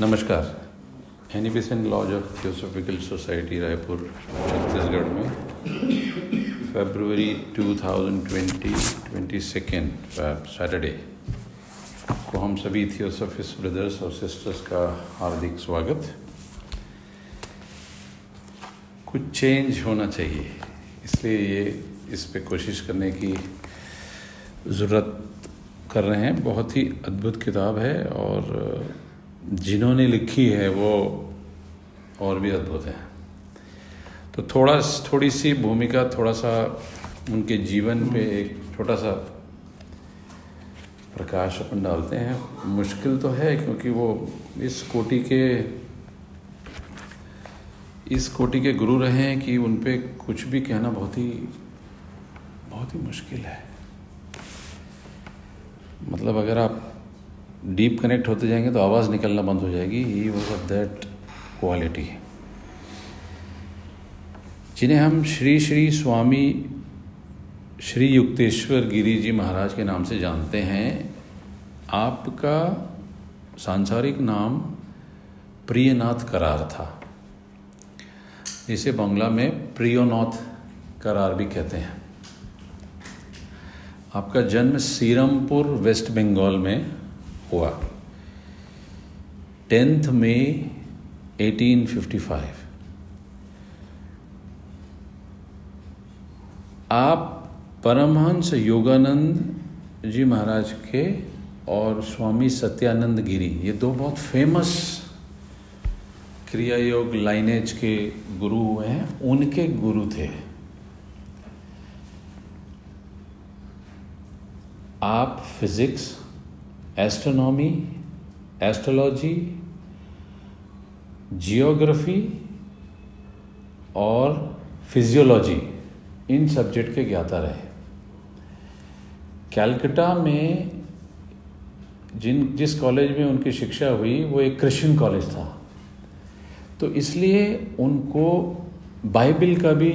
नमस्कार। Annie Besant lodge of Theosophical Society Raipur, Chhattisgarh में। फरवरी 2020 ट्वेंटी सेकेंड सैटरडे को हम सभी थियोसॉफिस ब्रदर्स और सिस्टर्स का हार्दिक स्वागत। कुछ चेंज होना चाहिए, इसलिए ये इस पे कोशिश करने की ज़रूरत कर रहे हैं। बहुत ही अद्भुत किताब है और जिन्होंने लिखी है, वो और भी अद्भुत है। तो थोड़ा थोड़ी सी भूमिका, थोड़ा सा उनके जीवन पे एक छोटा सा प्रकाश अपन डालते हैं। मुश्किल तो है, क्योंकि वो इस कोटि के, इस कोटि के गुरु रहे हैं कि उन पर कुछ भी कहना बहुत ही बहुत ही मुश्किल है। मतलब अगर आप डीप कनेक्ट होते जाएँगे तो आवाज़ निकलना बंद हो जाएगी। He was of that quality जिन्हें हम श्री श्री स्वामी श्री युक्तेश्वर गिरी जी महाराज के नाम से जानते हैं, आपका सांसारिक नाम प्रियनाथ करार था। जिसे बंगला में प्रियोनाथ करार भी कहते हैं। आपका जन्म सीरमपुर, वेस्ट बंगाल में हुआ। टेंथ मई 1855 आप परमहंस योगानंद जी महाराज के और स्वामी सत्यानंद गिरी, ये दो बहुत फ़ेमस क्रिया योग लाइनेज के गुरु हुए हैं, उनके गुरु थे। आप फिजिक्स एस्ट्रोनॉमी एस्ट्रोलॉजी जियोग्राफी और फिजियोलॉजी इन सब्जेक्ट के ज्ञाता रहे। कैलकटा में जिन, जिस कॉलेज में उनकी शिक्षा हुई, वो एक क्रिश्चियन कॉलेज था। तो इसलिए उनको बाइबल का भी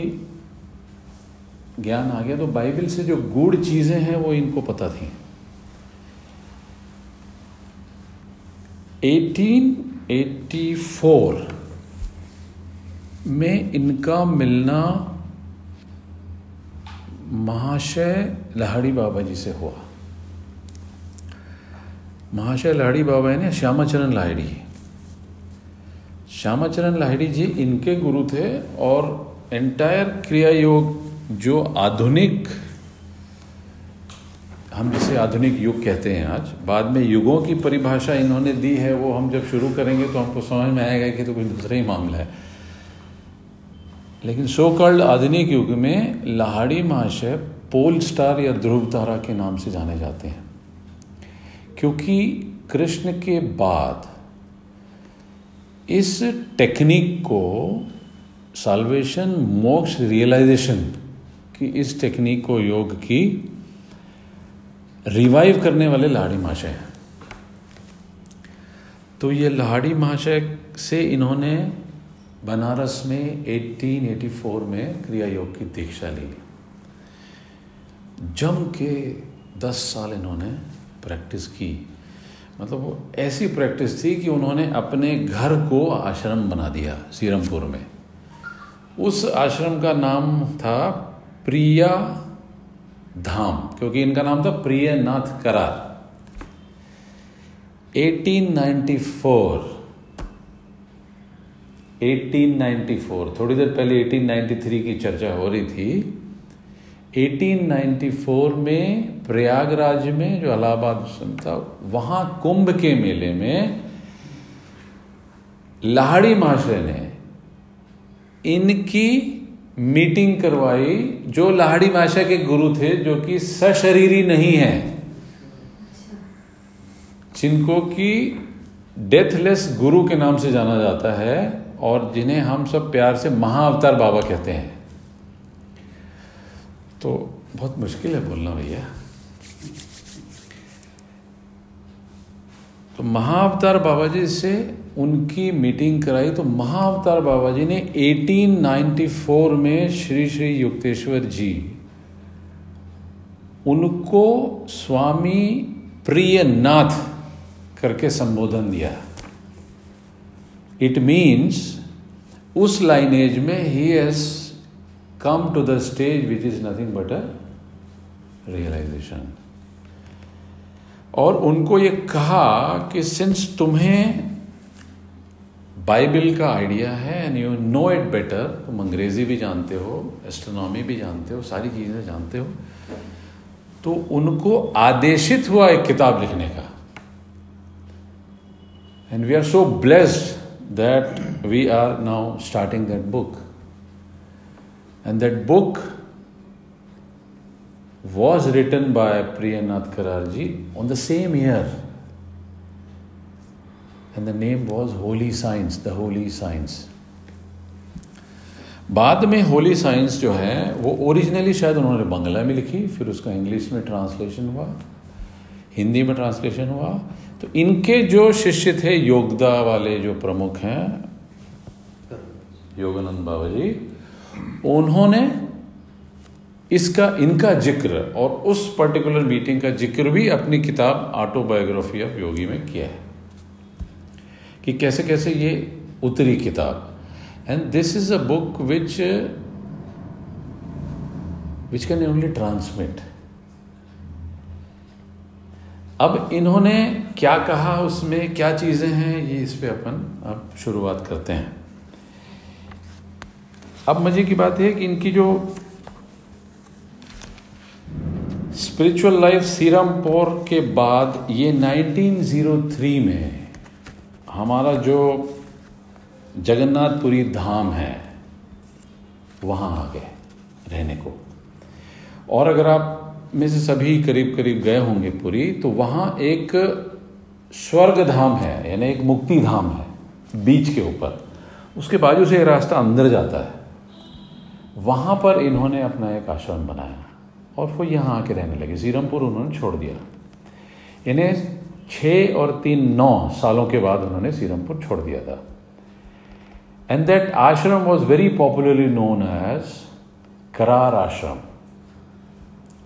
ज्ञान आ गया। तो बाइबल से जो गूढ़ चीज़ें हैं, वो इनको पता थी। 1884 में इनका मिलना महाशय लाहड़ी बाबा जी से हुआ। महाशय लाहड़ी बाबा ने श्यामाचरण लाहिड़ी। श्यामाचरण लाहिड़ी जी इनके गुरु थे और एंटायर क्रिया योग जो आधुनिक हम जिसे आधुनिक युग कहते हैं आज, बाद में युगों की परिभाषा इन्होंने दी है, वो हम जब शुरू करेंगे तो हमको समझ में आएगा कि तो कोई दूसरा ही मामला है। लेकिन सो कॉल्ड आधुनिक युग में लाहाड़ी महाशय पोल स्टार या ध्रुव तारा के नाम से जाने जाते हैं। क्योंकि कृष्ण के बाद इस टेक्निक को साल्वेशन मोक्ष रियलाइजेशन की इस टेक्निक को योग की रिवाइव करने वाले लाड़ी महाशय हैं। तो ये लाड़ी महाशय से इन्होंने बनारस में 1884 में क्रिया योग की दीक्षा ली। जम के 10 साल इन्होंने प्रैक्टिस की। मतलब वो ऐसी प्रैक्टिस थी कि उन्होंने अपने घर को आश्रम बना दिया सीरमपुर में। उस आश्रम का नाम था प्रिया धाम, क्योंकि इनका नाम था प्रियनाथ करार। 1894 1894 थोड़ी देर पहले 1893 की चर्चा हो रही थी। 1894 में प्रयागराज में जो अलाहाबाद था, वहाँ कुंभ के मेले में लाहड़ी महाशय ने इनकी मीटिंग करवाई, जो लाहड़ी माशा के गुरु थे, जो कि सशरीरी नहीं है। जिनको कि डेथलेस गुरु के नाम से जाना जाता है, और जिन्हें हम सब प्यार से महाअवतार बाबा कहते हैं। तो बहुत मुश्किल है बोलना भैया। तो महाअवतार बाबा जी से उनकी मीटिंग कराई तो महाअवतार बाबा जी ने 1894 में श्री श्री युक्तेश्वर जी, उनको स्वामी प्रियनाथ करके संबोधन दिया। इट मीन्स उस लाइनेज में he has come to the stage which is nothing but a realisation और उनको ये कहा कि सिंस तुम्हें बाइबल का आइडिया है and you know it better तुम अंग्रेज़ी भी जानते हो एस्ट्रोनॉमी भी जानते हो, सारी चीज़ें जानते हो तो उनको आदेशित हुआ एक किताब लिखने का and we are so blessed that we are now starting that book and that book was was written by Priyanath Kararji on the same year. And the name was Holy Science, the Holy Science. बाद में Holi science जो है वो originally शायद उन्होंने बंगला में लिखी फिर उसका इंग्लिश में ट्रांसलेशन हुआ हिंदी में ट्रांसलेशन हुआ तो इनके जो शिष्य थे योगदा वाले जो प्रमुख हैं योगानंद बाबा जी उन्होंने इसका इनका ज़िक्र और उस पर्टिकुलर मीटिंग का ज़िक्र भी अपनी किताब ऑटोबायोग्राफी ऑफ़ योगी में किया है कि कैसे कैसे ये उतरी किताब। And this is a book which which can only transmit अब इन्होंने क्या कहा, उसमें क्या चीज़ें हैं, ये इस पे अपन अब शुरुआत करते हैं। अब मज़े की बात है कि इनकी जो स्पिरिचुअल लाइफ सीरम पोर के बाद ये 1903 में हमारा जो जगन्नाथपुरी धाम है, वहाँ आ गए रहने को। और अगर आप में से सभी करीब करीब गए होंगे पुरी तो वहाँ एक स्वर्ग धाम है, यानी एक मुक्ति धाम है, बीच के ऊपर। उसके बाजू से रास्ता अंदर जाता है। वहाँ पर इन्होंने अपना एक आश्रम बनाया और वो यहाँ आके रहने लगे। सीरमपुर उन्होंने छोड़ दिया। इन्हें छः और तीन नौ सालों के बाद उन्होंने सीरमपुर छोड़ दिया था। And that ashram was very popularly known as Karar ashram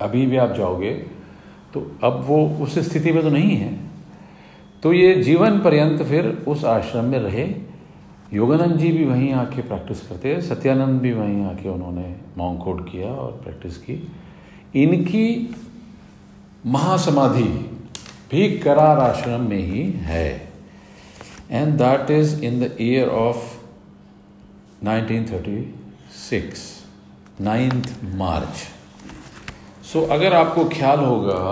अभी भी आप जाओगे तो अब वो उस स्थिति में तो नहीं है। तो ये जीवन पर्यंत फिर उस आश्रम में रहे। योगानंद जी भी वहीं आके प्रैक्टिस करते सत्यानंद भी वहीं आके उन्होंने मॉन्ग किया और प्रैक्टिस की। इनकी महासमाधि भी करार आश्रम में ही है। And that is in the year of 1936 ninth March so अगर आपको ख्याल होगा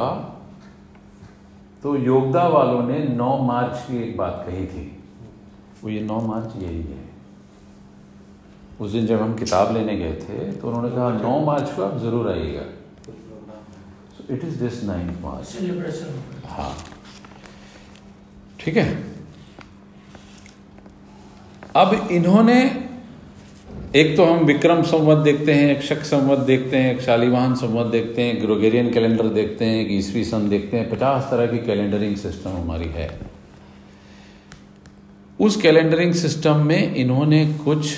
तो योगदा वालों ने 9 मार्च की एक बात कही थी। वो ये 9 मार्च यही है। उस दिन जब हम किताब लेने गए थे तो उन्होंने कहा 9 मार्च को आप ज़रूर आइएगा। So it is this ninth March. हाँ। ठीक है? अब इन्होंने, एक तो हम विक्रम संवत देखते हैं, एक शक संवत देखते हैं, एक शालीवाहन संवत देखते हैं ग्रोगेरियन कैलेंडर देखते हैं, एक ईसवी सन देखते हैं, पचास तरह की कैलेंडरिंग सिस्टम हमारी है। उस कैलेंडरिंग सिस्टम में इन्होंने कुछ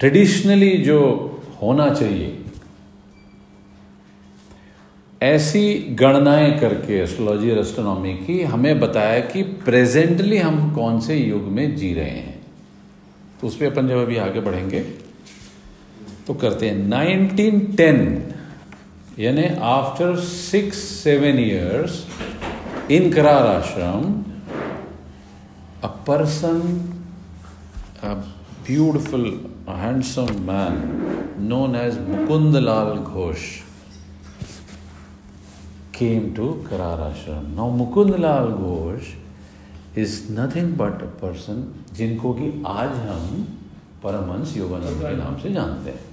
ट्रेडिशनली जो होना चाहिए ऐसी गणनाएँ करके एस्ट्रोलॉजी और एस्ट्रोनॉमी की हमें बताया कि प्रेजेंटली हम कौन से युग में जी रहे हैं। तो उस पर अपन जब अभी आगे बढ़ेंगे तो करते हैं। 1910 यानी after six seven years in Karar ashram a person a beautiful handsome man known as Mukund Lal Ghosh. Came to Karar Ashram. Now Mukundlal Ghosh is nothing but a person जिनको कि आज हम परमहंस योगानंद के नाम से जानते हैं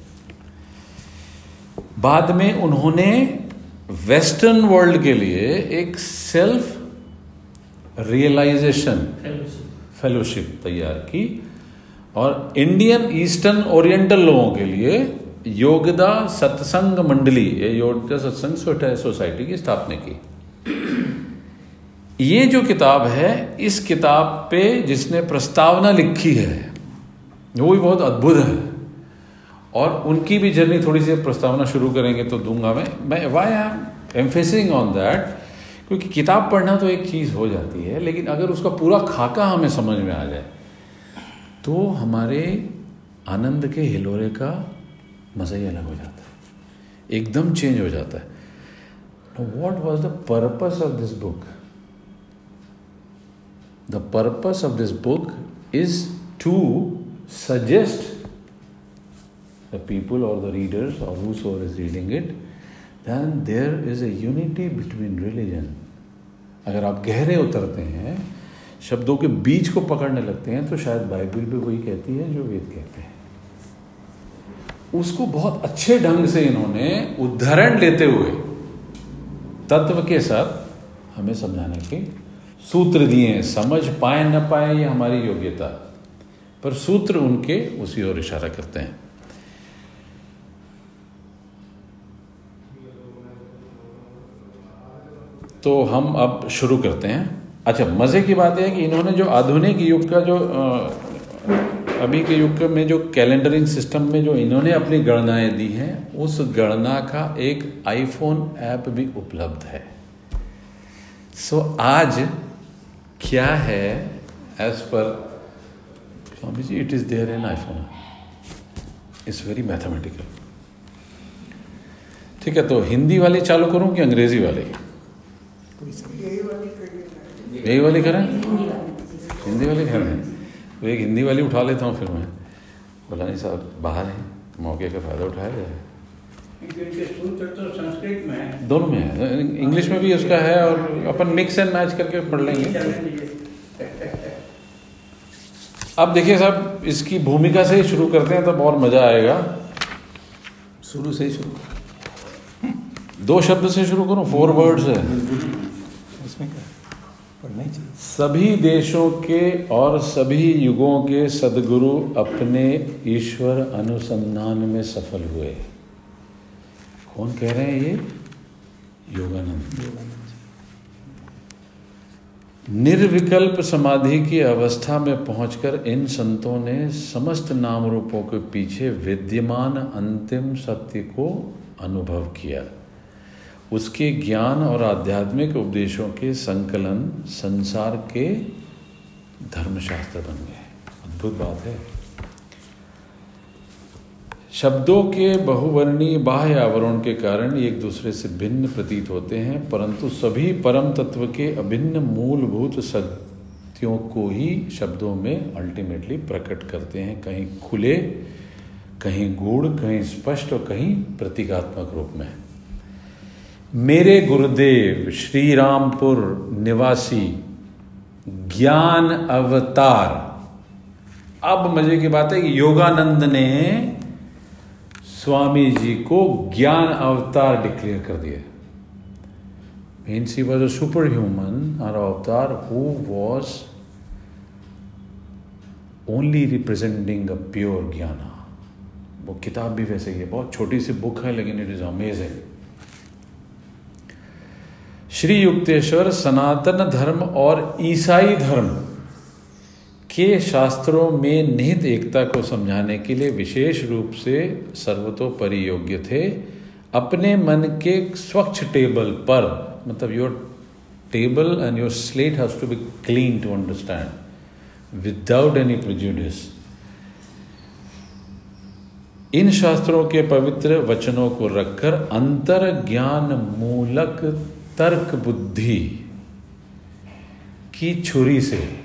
बाद में उन्होंने वेस्टर्न वर्ल्ड के लिए एक सेल्फ रियलाइजेशन फेलोशिप तैयार की और इंडियन ईस्टर्न ओरिएंटल लोगों के लिए योगदा सत्संग मंडली योगदा सत्संग सोसाइटी की स्थापना की। ये जो किताब है, इस किताब पे जिसने प्रस्तावना लिखी है, वो भी बहुत अद्भुत है। और उनकी भी जर्नी थोड़ी सी प्रस्तावना शुरू करेंगे तो दूँगा मैं। मैं why I am emphasising on that क्योंकि किताब पढ़ना तो एक चीज़ हो जाती है, लेकिन अगर उसका पूरा खाका हमें समझ में आ जाए तो हमारे आनंद के हिलोरे का मज़ा ही अलग हो जाता है। एकदम चेंज हो जाता है। What was the purpose of this book the purpose of this book is to suggest the people और द रीडर्स और whosoever is reading it, then there is a unity between religion. अगर आप गहरे उतरते हैं शब्दों के बीच को पकड़ने लगते हैं तो शायद बाइबल भी वही कहती है जो वेद कहते हैं। उसको बहुत अच्छे ढंग से इन्होंने उदाहरण लेते हुए तत्व के साथ हमें समझाने के सूत्र दिए समझ पाए, न पाए, ये हमारी योग्यता। पर सूत्र उनके उसी ओर इशारा करते हैं। तो हम अब शुरू करते हैं। अच्छा मज़े की बात यह है कि इन्होंने जो आधुनिक युग का जो अभी के युग में जो कैलेंडरिंग सिस्टम में जो इन्होंने अपनी गणनाएँ दी हैं उस गणना का एक आईफोन ऐप भी उपलब्ध है। सो so, आज क्या है as per Swami ji it is there in iPhone it's very mathematical ठीक है तो हिंदी वाली चालू करूँ कि अंग्रेज़ी वाली? यही वाली करें? हिंदी वाली। करें तो एक हिंदी वाली उठा लेता हूँ फिर मैं। बोला, नहीं साहब, बाहर है, मौके का फ़ायदा उठाया जाए। दोनों में है। इंग्लिश में भी उसका है और अपन मिक्स एंड मैच करके पढ़ लेंगे। अब देखिए साहब, इसकी भूमिका से ही शुरू करते हैं, तब और मज़ा आएगा। शुरू से ही शुरू। दो शब्द से शुरू करूँ? फोर वर्ड्स है। इसमें क्या चाहिए सभी देशों के और सभी युगों के सदगुरु अपने ईश्वर अनुसंधान में सफल हुए। कौन कह रहे हैं ये? योगानंद। निर्विकल्प समाधि की अवस्था में पहुंचकर इन संतों ने समस्त नाम रूपों के पीछे विद्यमान अंतिम सत्य को अनुभव किया। उसके ज्ञान और आध्यात्मिक उपदेशों के संकलन संसार के धर्मशास्त्र बन गए। अद्भुत बात है। शब्दों के बहुवर्णीय बाह्य आवरण के कारण एक दूसरे से भिन्न प्रतीत होते हैं, परंतु सभी परम तत्व के अभिन्न मूलभूत सत्यों को ही शब्दों में अल्टीमेटली प्रकट करते हैं। कहीं खुले, कहीं गूढ़, कहीं स्पष्ट और कहीं प्रतीकात्मक रूप में। मेरे गुरुदेव श्री रामपुर निवासी ज्ञान अवतार। अब मज़े की बात है कि योगानंद ने स्वामी जी को ज्ञान अवतार डिक्लेयर कर दिया। Means he was a super human और avatar who was only representing a pure gyan वो किताब भी वैसे ही है, बहुत छोटी सी बुक है, लेकिन it is amazing Shri Yukteshwar Sanatan Dharma और ईसाई धर्म के शास्त्रों में निहित एकता को समझाने के लिए विशेष रूप से सर्वतोपरि योग्य थे। अपने मन के स्वच्छ टेबल पर मतलब your table and your slate has to be clean to understand without any prejudice in शास्त्रों के पवित्र वचनों को रखकर अंतर ज्ञान मूलक तर्क बुद्धि की छुरी से।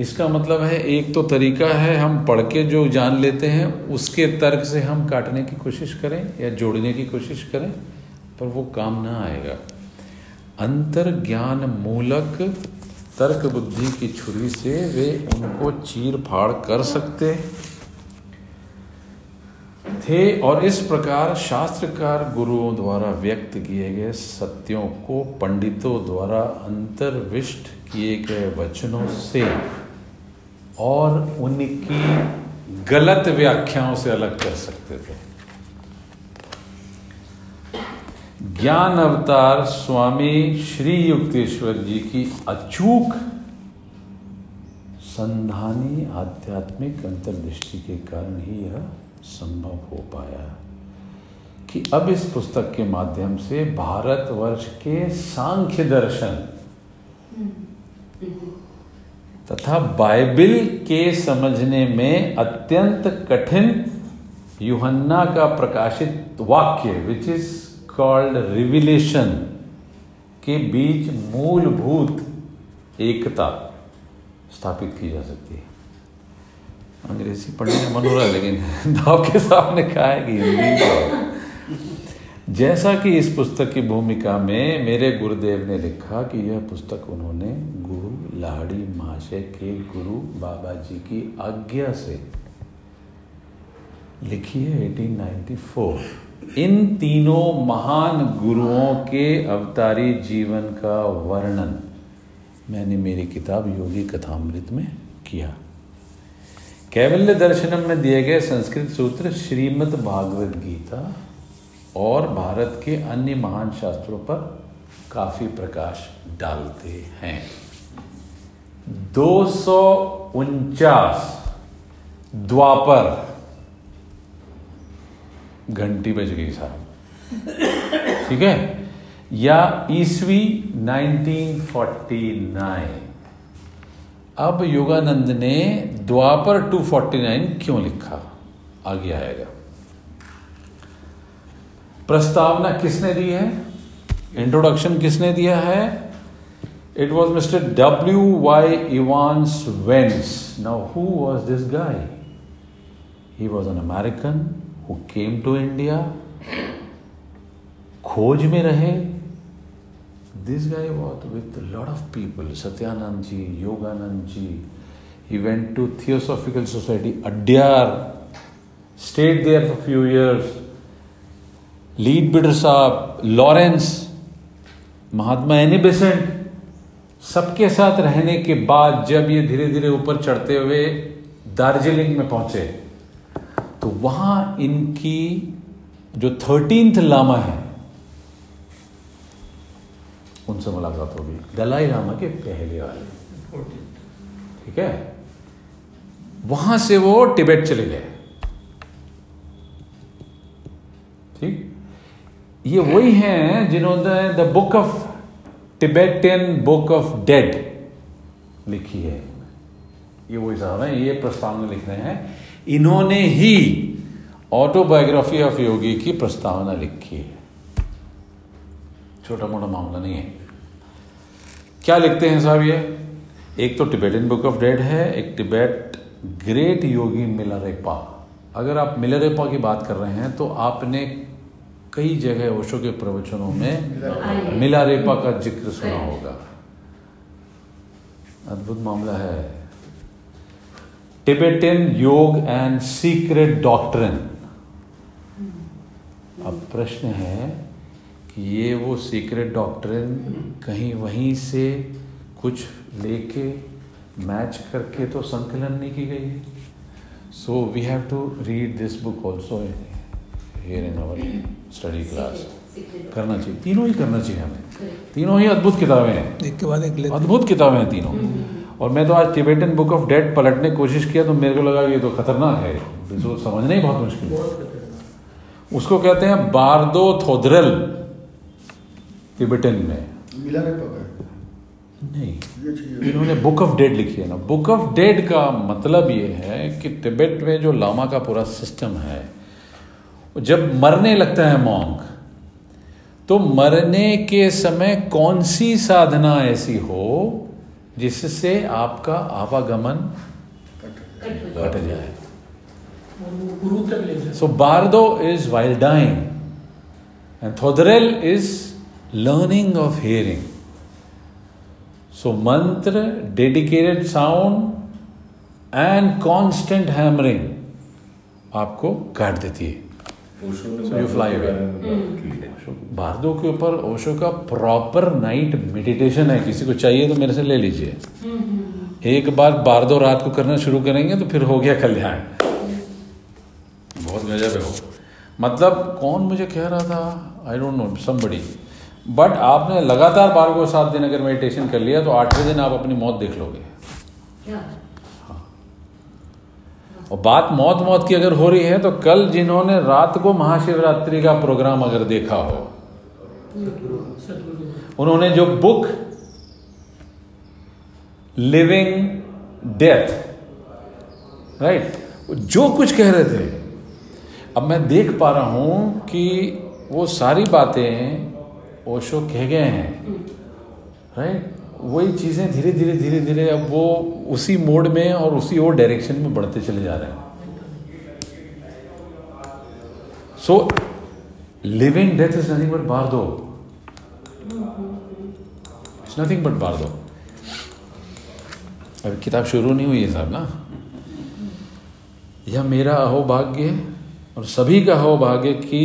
इसका मतलब है, एक तो तरीका है, हम पढ़ के जो जान लेते हैं, उसके तर्क से हम काटने की कोशिश करें या जोड़ने की कोशिश करें, पर वो काम ना आएगा। अंतर ज्ञान मूलक तर्क बुद्धि की छुरी से वे उनको चीर फाड़ कर सकते थे और इस प्रकार शास्त्रकार गुरुओं द्वारा व्यक्त किए गए सत्यों को पंडितों द्वारा अंतर्विष्ट किए गए वचनों से और उनकी गलत व्याख्याओं से अलग कर सकते थे। ज्ञान अवतार स्वामी श्री युक्तेश्वर जी की अचूक संधानी आध्यात्मिक अंतर्दृष्टि के कारण ही यह संभव हो पाया कि अब इस पुस्तक के माध्यम से भारतवर्ष के सांख्य दर्शन तथा बाइबिल के समझने में अत्यंत कठिन युहन्ना का प्रकाशित वाक्य विच इज़ कॉल्ड रिविलेशन के बीच मूलभूत एकता स्थापित की जा सकती है। अंग्रेज़ी पढ़ने में मन हो रहा है लेकिन दाव के सामने कहा है कि हिंदी जैसा कि इस पुस्तक की भूमिका में मेरे गुरुदेव ने लिखा कि यह पुस्तक उन्होंने गुरु लाहड़ी महाशय के गुरु बाबा जी की आज्ञा से लिखी है 1894 इन तीनों महान गुरुओं के अवतारी जीवन का वर्णन मैंने मेरी किताब योगी कथामृत में किया। कैवल्य दर्शनम में दिए गए संस्कृत सूत्र श्रीमद् भागवत गीता और भारत के अन्य महान शास्त्रों पर काफ़ी प्रकाश डालते हैं। दो सौ उनचास द्वापर घंटी बज गई साहब। ठीक है? या ईसवी 1949 अब योगानंद ने द्वापर 249 क्यों लिखा? आगे आएगा। प्रस्तावना किसने दी है? इंट्रोडक्शन किसने दिया है? It was mister W Y Evans Wentz now who was this guy he was an American who came to India खोज में रहे this guy what with lot of people Satyananda ji Yogananda ji he went to Theosophical Society Adyar stayed there for few years Leadbeater साहब Lawrence Mahatma Annie Besant सबके साथ रहने के बाद जब ये धीरे धीरे ऊपर चढ़ते हुए दार्जिलिंग में पहुँचे तो वहाँ इनकी जो थर्टींथ लामा है उनसे मुलाकात होगी। दलाई लामा के पहले वाले। ठीक है? वहाँ से वो टिबेट चले गए। ठीक? ये वही हैं जिन्होंने the book of Tibetan book of dead लिखी है। ये वही साहब हैं, ये प्रस्तावना लिख रहे हैं। इन्होंने ही ऑटोबायोग्राफी ऑफ़ योगी की प्रस्तावना लिखी है। छोटा मोटा मामला नहीं है। क्या लिखते हैं साहब ये? एक तो टिबेटियन बुक ऑफ़ डेड है, एक टिबेट ग्रेट योगी मिलरेपा अगर आप मिलरेपा की बात कर रहे हैं तो आपने कई जगह ओशो के प्रवचनों में मिलारेपा का ज़िक्र सुना होगा। अद्भुत मामला है। टिबेटियन योग एंड सीक्रेट डॉक्ट्रिन। अब प्रश्न है ये वो सीक्रेट डॉक्ट्रिन कहीं वहीं से कुछ लेके मैच करके तो संकलन नहीं की गई है। So we have to read this book also here in our study class करना चाहिए। तीनों ही करना चाहिए हमें। तीनों ही अद्भुत किताबें हैं। एक के बाद एक अद्भुत किताबें हैं तीनों। और मैं तो आज टिबेटन बुक ऑफ़ डेड पलटने की कोशिश किया तो मेरे को लगा कि ये तो खतरनाक है। इसको समझना ही बहुत मुश्किल है। उसको कहते हैं बारदो थोदरल। टिबेटन में। मिला नहीं। इन्होंने बुक ऑफ़ डेड लिखी है ना। बुक ऑफ़ डेड का मतलब ये है कि तिब्बत में जो लामा का पूरा सिस्टम है जब मरने लगता है मॉन्ग तो मरने के समय कौन सी साधना ऐसी हो जिससे आपका आवागमन घट जाए? गुरु तक ले जाए So Bardo is while learning of hearing. So mantra, dedicated sound, and constant hammering आपको काट देती है। So you fly away. बारदो के ऊपर ओशो का प्रॉपर नाइट मेडिटेशन है। किसी को चाहिए तो मेरे से ले लीजिए। एक बार बारदो रात को करना शुरू करेंगे तो फिर हो गया कल्याण। बहुत गजब है वो। मतलब कौन मुझे कह रहा था? I don't know somebody but आपने लगातार बारह को सात दिन अगर मेडिटेशन कर लिया तो आठवें दिन आप अपनी मौत देख लोगे। क्या? और बात मौत मौत की अगर हो रही है तो कल जिन्होंने रात को महाशिवरात्रि का प्रोग्राम अगर देखा हो उन्होंने जो बुक लिविंग डेथ राइट जो कुछ कह रहे थे अब मैं देख पा रहा हूँ कि वो सारी बातें ओशो कह गए हैं। राइट वही चीज़ें धीरे धीरे धीरे धीरे अब वो उसी मोड में और उसी और डायरेक्शन में बढ़ते चले जा रहे हैं। So living death is nothing but bardo it's nothing but बार दो अभी किताब शुरू नहीं हुई है साहब ना? यह मेरा अहोभाग्य है और सभी का अहोभाग्य कि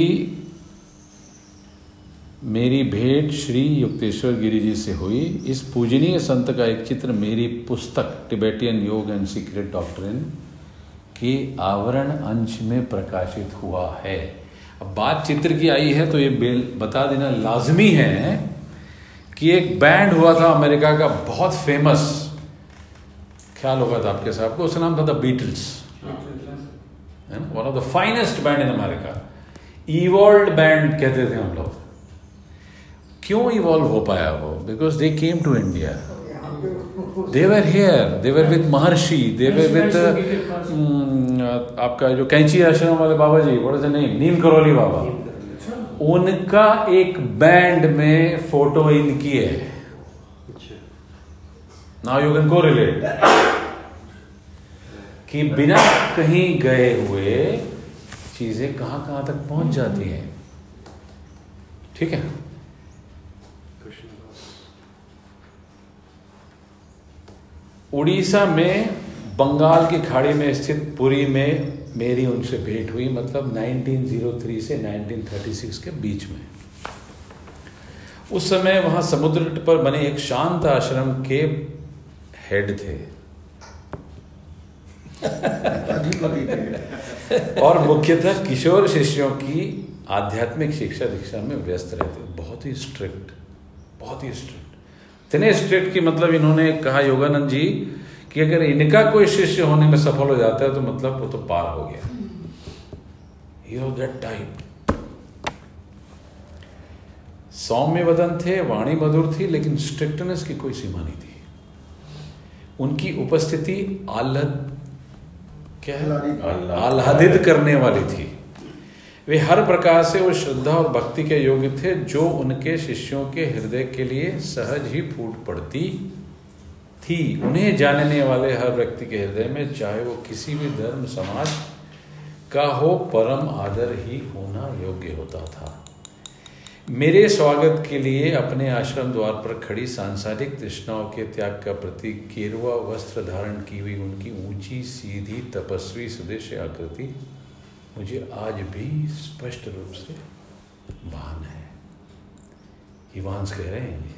मेरी भेंट श्री युक्तेश्वर गिरी जी से हुई। इस पूजनीय संत का एक चित्र मेरी पुस्तक टिबेटियन योग एंड सीक्रेट डॉक्ट्रिन के आवरण अंश में प्रकाशित हुआ है। अब बात चित्र की आई है तो ये बेल बता देना लाजमी है कि एक बैंड हुआ था अमेरिका का, बहुत फ़ेमस ख्याल होगा था आपके साहब को, उसका नाम था the Beatles one of the finest band in America evolve band कहते थे हम लोग। क्यों इवॉल्व हो पाया वो? Because they came to India they were here they were with Maharishi they were with आपका जो कैंची आश्रम वाले बाबा जी बड़े से नहीं नीम करोली बाबा उनका एक बैंड में फ़ोटो इनकी है। नाउ यू कैन को रिलेट कि बिना कहीं गए हुए चीज़ें कहाँ कहाँ तक पहुँच जाती हैं। ठीक है? उड़ीसा में, बंगाल की खाड़ी में स्थित पुरी में मेरी उनसे भेंट हुई मतलब 1903 से 1936 के बीच में। उस समय वहाँ समुद्र तट पर बने एक शांत आश्रम के हेड थे। और मुख्यतः किशोर शिष्यों की आध्यात्मिक शिक्षा दीक्षा में व्यस्त रहते। बहुत ही स्ट्रिक्ट बहुत ही स्ट्रिक्ट इतने स्ट्रिक्ट की मतलब इन्होंने कहा योगानंद जी कि अगर इनका कोई शिष्य होने में सफल हो जाता है तो मतलब वो तो पार हो गया। ही दैट टाइप सौम्य वदन थे वाणी मधुर थी लेकिन स्ट्रिक्टनेस की कोई सीमा नहीं थी। उनकी उपस्थिति आह्लाद क्या? आह्लादित करने वाली थी। वे हर प्रकार से वो श्रद्धा और भक्ति के योग्य थे जो उनके शिष्यों के हृदय के लिए सहज ही फूट पड़ती थी। उन्हें जानने वाले हर व्यक्ति के हृदय में चाहे वो किसी भी धर्म, समाज का हो, परम आदर ही होना योग्य होता था। मेरे स्वागत के लिए अपने आश्रम द्वार पर खड़ी सांसारिक तृष्णाओं के त्याग का प्रतीक, केरवा वस्त्र धारण की हुई उनकी ऊँची, सीधी, तपस्वी सुदेश आकृति मुझे आज भी स्पष्ट रूप से भान है। हिवांश कह रहे हैं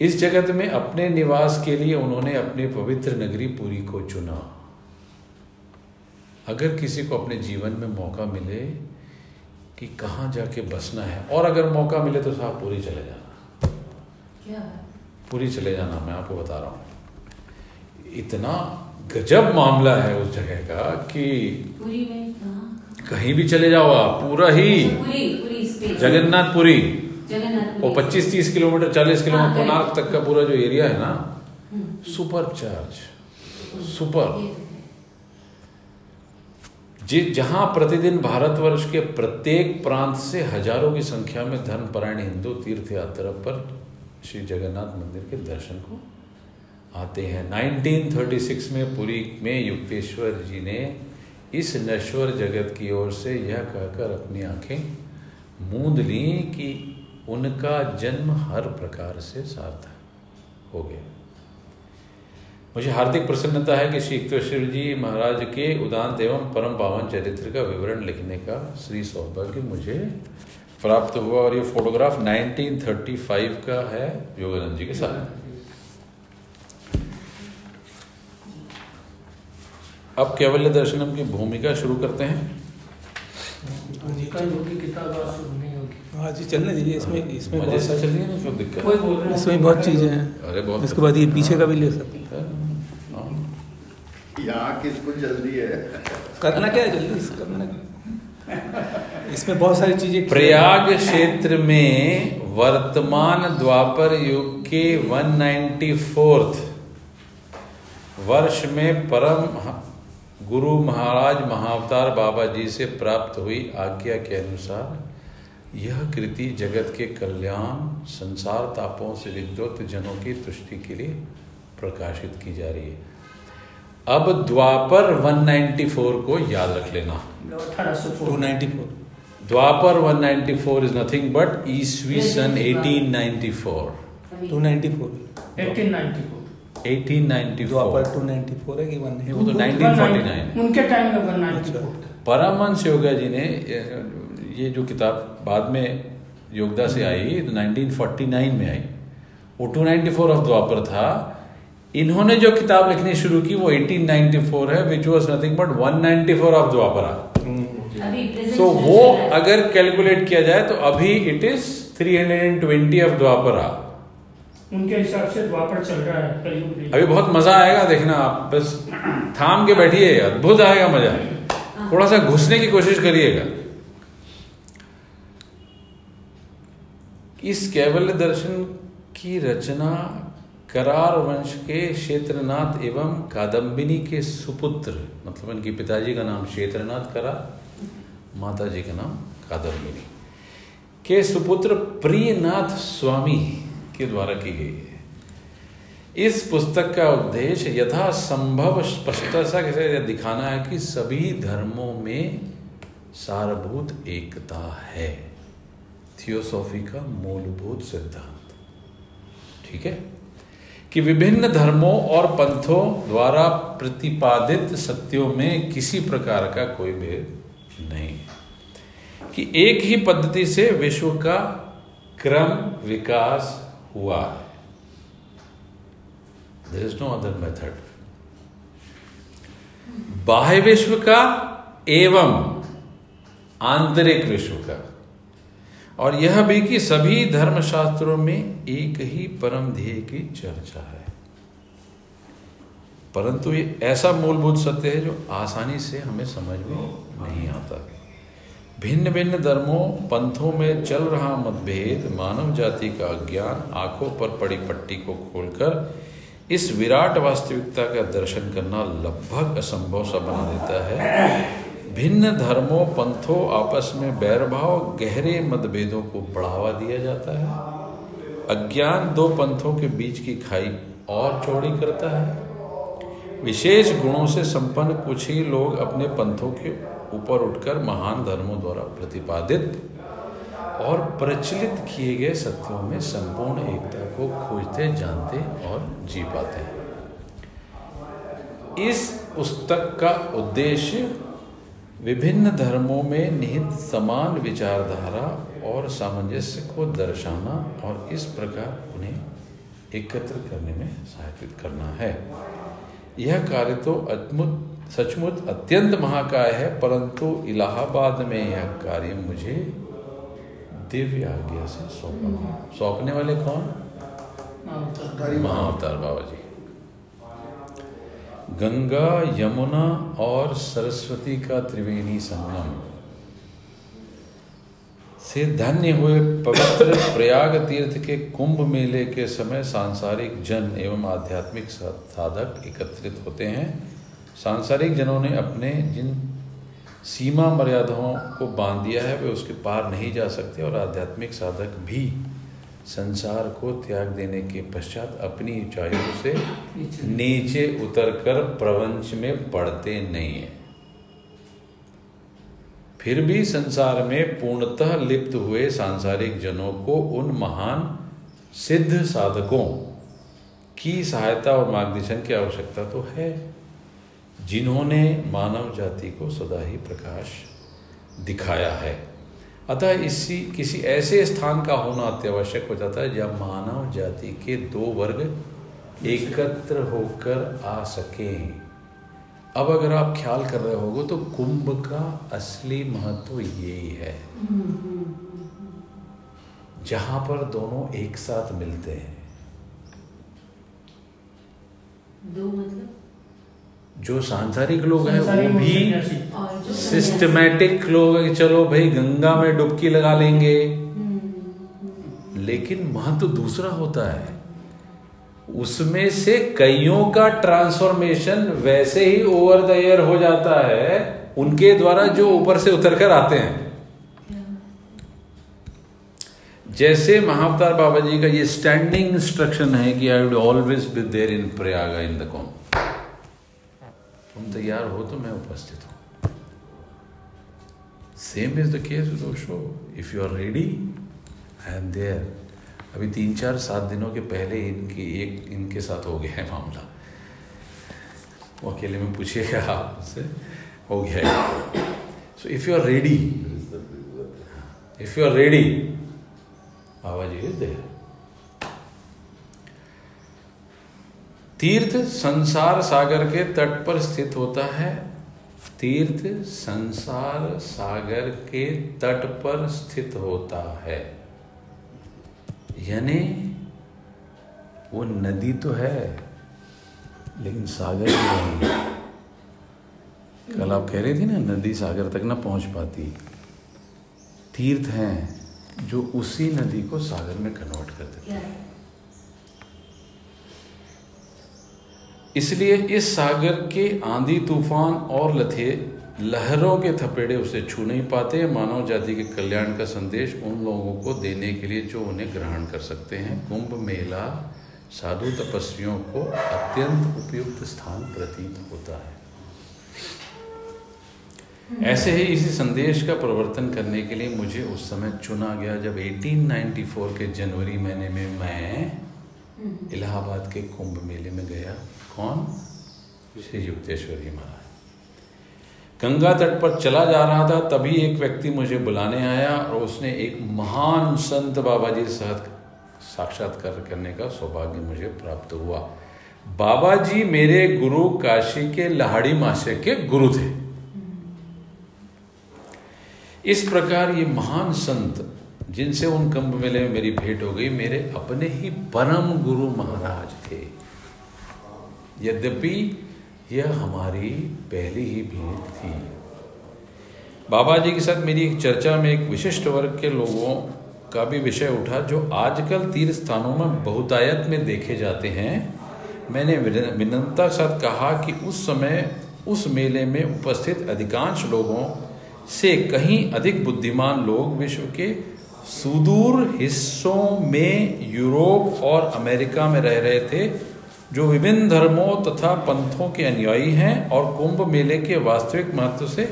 इस जगत में अपने निवास के लिए उन्होंने अपनी पवित्र नगरी पूरी को चुना। अगर किसी को अपने जीवन में मौका मिले कि कहाँ जाके बसना है और अगर मौका मिले तो साहब पूरी चले जाना। क्या? पूरी चले जाना मैं आपको बता रहा हूँ। इतना गजब मामला है उस जगह का कि कहाँ? भी चले जाओ आप पूरा ही पूरी स्पेस। जगन्नाथपुरी। जगन्नाथ वो 25-30 किलोमीटर 40 किलोमीटर हाँ, कोणार्क तक का पूरा जो एरिया है ना सुपर चार्ज सुपर। जि जहाँ प्रतिदिन भारतवर्ष के प्रत्येक प्रांत से हज़ारों की संख्या में धर्मपरायण हिंदू तीर्थ यात्रा पर श्री जगन्नाथ मंदिर के दर्शन को आते हैं। 1936 में पुरी में युक्तेश्वर जी ने इस नश्वर जगत की ओर से यह कहकर अपनी आँखें मूंद ली कि उनका जन्म हर प्रकार से सार्थक हो गया। मुझे हार्दिक प्रसन्नता है कि श्री युक्तेश्वर जी महाराज के उदांत एवं परम पावन चरित्र का विवरण लिखने का श्री सौभाग्य मुझे प्राप्त हुआ और ये फोटोग्राफ 1935 का है। योगानंद जी के साथ। अब कैवल्य दर्शनम की भूमिका शुरू करते हैं। हाँ जी चलने दीजिए इसमें इसमें बहुत से चल रही है? दिक्कत इसमें बहुत चीज़ें हैं। अरे बहुत इसके बाद ये पीछे का भी ले सकते हैं। हाँ। यहाँ किसको जल्दी है। करना क्या है जल्दी? करना इसमें बहुत सारी चीज़ें प्रयाग क्षेत्र में वर्तमान द्वापर युग के 194th वर्ष में परम गुरु महाराज महावतार बाबा जी से प्राप्त हुई आज्ञा के अनुसार यह कृति जगत के कल्याण संसार तापों से विद्वत जनों की तुष्टि के लिए प्रकाशित की जा रही है। अब द्वापर 194 को याद रख लेना। 294 द्वापर 194 इज़ नथिंग बट ईस्वी सन 1894 294 1894 1894 द्वापर टू है कि वन वो तो 1949 उनके टाइम में वन नाइनटी अच्छा। फोर था। परमहंस योगा जी ने ये जो किताब बाद में योगदा से आई तो 1949 में आई। वो 294 ऑफ़ द्वापर था। इन्होंने जो किताब लिखनी शुरू की वो 1894 है which was nothing but 194 of Dwapara so वो अगर कैलकुलेट किया जाए तो अभी इट इज़ 320 ऑफ़ द्वापरा उनके हिसाब से द्वापर चल रहा है कलयुग अभी बहुत मज़ा आएगा देखना आप बस थाम के बैठिए अद्भुत आएगा मज़ा। थोड़ा सा घुसने की कोशिश करिएगा। इस कैवल्य दर्शन की रचना करार वंश के क्षेत्रनाथ एवं कादम्बिनी के सुपुत्र मतलब इनके पिताजी का नाम क्षेत्रनाथ करा माता जी का नाम कादम्बिनी के सुपुत्र प्रियनाथ स्वामी के द्वारा की गई है। इस पुस्तक का उद्देश्य यथासंभव स्पष्टता साथ दिखाना है कि सभी धर्मों में सारभूत एकता है। थियोसॉफी का मूलभूत सिद्धांत। ठीक है? कि विभिन्न धर्मों और पंथों द्वारा प्रतिपादित सत्यों में किसी प्रकार का कोई भेद नहीं। कि एक ही पद्धति से विश्व का क्रम, विकास हुआ है। There is no other method बाह्य विश्व का एवं आंतरिक विश्व का। और यह भी कि सभी धर्मशास्त्रों में एक ही परम ध्येय की चर्चा है। परंतु ये ऐसा मूलभूत सत्य है जो आसानी से हमें समझ में नहीं आता। भिन्न भिन्न धर्मों, पंथों में चल रहा मतभेद मानव जाति का अज्ञान आँखों पर पड़ी पट्टी को खोलकर इस विराट वास्तविकता का दर्शन करना लगभग असंभव सा बना देता है। भिन्न धर्मों, पंथों आपस में बैरभाव, गहरे मतभेदों को बढ़ावा दिया जाता है। अज्ञान दो पंथों के बीच की खाई और चौड़ी करता है। विशेष गुणों से संपन्न कुछ ही लोग अपने पंथों के ऊपर उठकर महान धर्मों द्वारा प्रतिपादित और प्रचलित किए गए सत्यों में संपूर्ण एकता को खोजते, जानते और जी पाते हैं। इस पुस्तक का उद्देश्य विभिन्न धर्मों में निहित समान विचारधारा और सामंजस्य को दर्शाना और इस प्रकार उन्हें एकत्र करने में सहायता करना है। यह कार्य तो अद्भुत सचमुच अत्यंत महाकाय है परंतु इलाहाबाद में यह कार्य मुझे दिव्य आज्ञा से सौंपा सौंपने वाले कौन? महाअवतार बाबा जी। गंगा यमुना और सरस्वती का त्रिवेणी संगम से धन्य हुए पवित्र प्रयाग तीर्थ के कुंभ मेले के समय सांसारिक जन एवं आध्यात्मिक साधक एकत्रित होते हैं। सांसारिक जनों ने अपने जिन सीमा मर्यादाओं को बाँध दिया है, वे उसके पार नहीं जा सकते और आध्यात्मिक साधक भी संसार को त्याग देने के पश्चात अपनी ऊंचाइयों से नीचे उतरकर प्रपंच में पड़ते नहीं है। फिर भी संसार में पूर्णतः लिप्त हुए सांसारिक जनों को उन महान सिद्ध साधकों की सहायता और मार्गदर्शन की आवश्यकता तो है। जिन्होंने मानव जाति को सदा ही प्रकाश दिखाया है। अतः इसी, किसी ऐसे स्थान का होना अत्यावश्यक हो जाता है जब मानव जाति के दो वर्ग एकत्र होकर आ सकें। अब अगर आप ख्याल कर रहे होगे तो कुंभ का असली महत्व यही है। जहाँ पर दोनों एक साथ मिलते हैं। दो मतलब? जो सांसारिक लोग हैं वो भी सिस्टमैटिक लोग हैं कि चलो भाई गंगा में डुबकी लगा लेंगे। हम्म, लेकिन महत्व दूसरा होता है। उसमें से कईयों का ट्रांसफॉर्मेशन वैसे ही ओवर द एयर हो जाता है उनके द्वारा जो ऊपर से उतर कर आते हैं। जैसे महावतार बाबा जी का ये स्टैंडिंग इंस्ट्रक्शन है कि I would always be there in Prayag in the com तुम तैयार हो तो मैं उपस्थित हूँ। Same is the case with Osho if you are ready I am there अभी तीन चार सात दिनों के पहले इनकी एक इनके साथ हो गया है मामला। वो अकेले में पूछिएगा आप हो गया है। So if you are ready if you are ready Baba ji is there तीर्थ संसार सागर के तट पर स्थित होता है। तीर्थ संसार सागर के तट पर स्थित होता है। यानी वो नदी तो है, लेकिन सागर नहीं कल आप कह रही थी ना, नदी सागर तक ना पहुँच पाती। तीर्थ हैं जो उसी नदी को सागर में कन्वर्ट कर देते? हैं। इसलिए इस सागर के आंधी तूफ़ान और लथे लहरों के थपेड़े उसे छू नहीं पाते। मानव जाति के कल्याण का संदेश उन लोगों को देने के लिए जो उन्हें ग्रहण कर सकते हैं। कुंभ मेला, साधु तपस्वियों को अत्यंत उपयुक्त स्थान प्रतीत होता है। ऐसे ही इसी संदेश का प्रवर्तन करने के लिए मुझे उस समय चुना गया जब 1894 के जनवरी महीने में मैं इलाहाबाद के कुंभ मेले में गया। कौन? श्री युक्तेश्वर महाराज। गंगा तट पर चला जा रहा था, तभी एक व्यक्ति मुझे बुलाने आया और उसने एक महान संत बाबा जी साथ साक्षात्कार करने का सौभाग्य मुझे प्राप्त हुआ। बाबा जी मेरे गुरु काशी के लहाड़ी मासे के गुरु थे। इस प्रकार ये महान संत, जिनसे उन कुंभ मेले में मेरी भेंट हो गई, मेरे अपने ही परम गुरु महाराज थे। यद्यपि यह हमारी पहली ही भेंट थी। बाबा जी के साथ मेरी एक चर्चा में एक विशिष्ट वर्ग के लोगों का भी विषय उठा, जो आजकल तीर्थ स्थानों में बहुतायत में देखे जाते हैं। मैंने विन- विनम्रता के साथ कहा कि उस समय, उस मेले में उपस्थित अधिकांश लोगों से कहीं अधिक बुद्धिमान लोग विश्व के सुदूर हिस्सों में यूरोप और अमेरिका में रह रहे थे। जो विभिन्न धर्मों तथा पंथों के अनुयायी हैं और कुंभ मेले के वास्तविक महत्व से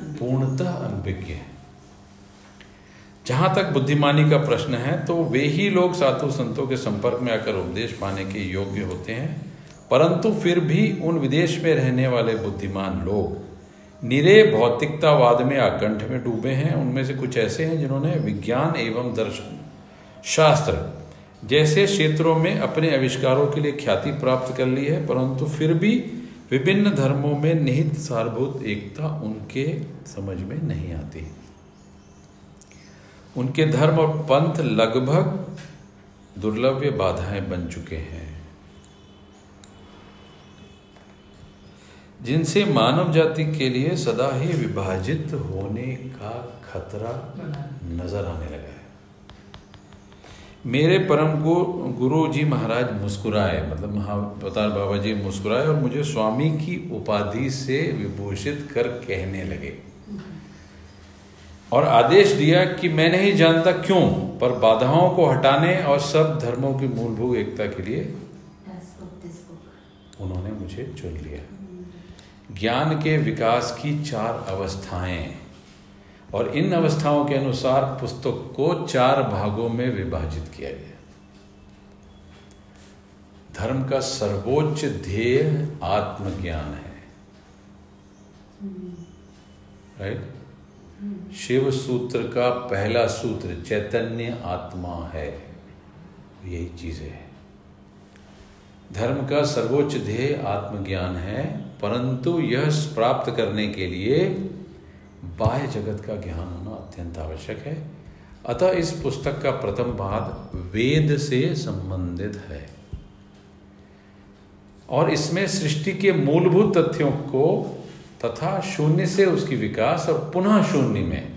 पूर्णतः अनभिज्ञ हैं। जहाँ तक बुद्धिमानी का प्रश्न है तो वे ही लोग साधु संतों के संपर्क में आकर उपदेश पाने के योग्य होते हैं। परंतु फिर भी उन विदेश में रहने वाले बुद्धिमान लोग निरे भौतिकतावाद में आकंठ में डूबे हैं। उनमें से कुछ ऐसे हैं जिन्होंने विज्ञान एवं दर्शन शास्त्र जैसे क्षेत्रों में अपने आविष्कारों के लिए ख्याति प्राप्त कर ली है, परंतु फिर भी विभिन्न धर्मों में निहित सारभूत एकता उनके समझ में नहीं आती। उनके धर्म और पंथ लगभग दुर्लभ्य बाधाएँ बन चुके हैं। जिनसे मानव जाति के लिए सदा ही विभाजित होने का खतरा नज़र आने लगा। मेरे परम को गुरु जी महाराज मुस्कुराए मतलब महावतार बाबा जी मुस्कुराए और मुझे स्वामी की उपाधि से विभूषित कर कहने लगे और आदेश दिया कि मैं नहीं जानता क्यों, पर बाधाओं को हटाने और सब धर्मों की मूलभूत एकता के लिए. उन्होंने मुझे चुन लिया ज्ञान के विकास की चार अवस्थाएँ और इन अवस्थाओं के अनुसार पुस्तक को चार भागों में विभाजित किया गया। धर्म का सर्वोच्च ध्येय आत्मज्ञान है। Right right? शिव सूत्र का पहला सूत्र, चैतन्य आत्मा है। यही चीज़ है। धर्म का सर्वोच्च ध्येय आत्मज्ञान है, परंतु यह प्राप्त करने के लिए बाह्य जगत का ज्ञान होना अत्यंत आवश्यक है। अतः इस पुस्तक का प्रथम भाग वेद से संबंधित है। और इसमें सृष्टि के मूलभूत तथ्यों को तथा शून्य से उसकी विकास और पुनः शून्य में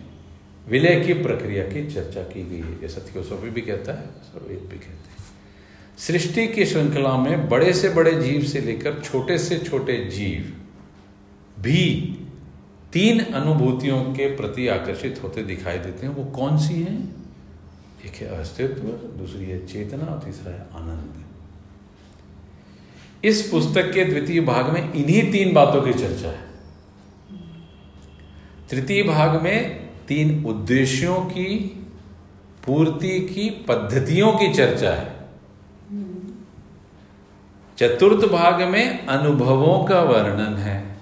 विलय की प्रक्रिया की चर्चा की गई है। जैसा थियोसॉफी भी कहता है सर्वेद भी कहते हैं। सृष्टि की श्रृंखला में बड़े से बड़े जीव से लेकर छोटे से छोटे जीव भी तीन अनुभूतियों के प्रति आकर्षित होते दिखाई देते हैं। वो कौन सी हैं? एक है अस्तित्व, दूसरी है चेतना और तीसरा है आनंद। इस पुस्तक के द्वितीय भाग में इन्हीं तीन बातों की चर्चा है। तृतीय भाग में तीन उद्देश्यों की, पूर्ति की, पद्धतियों की चर्चा है। चतुर्थ भाग में अनुभवों का वर्णन है।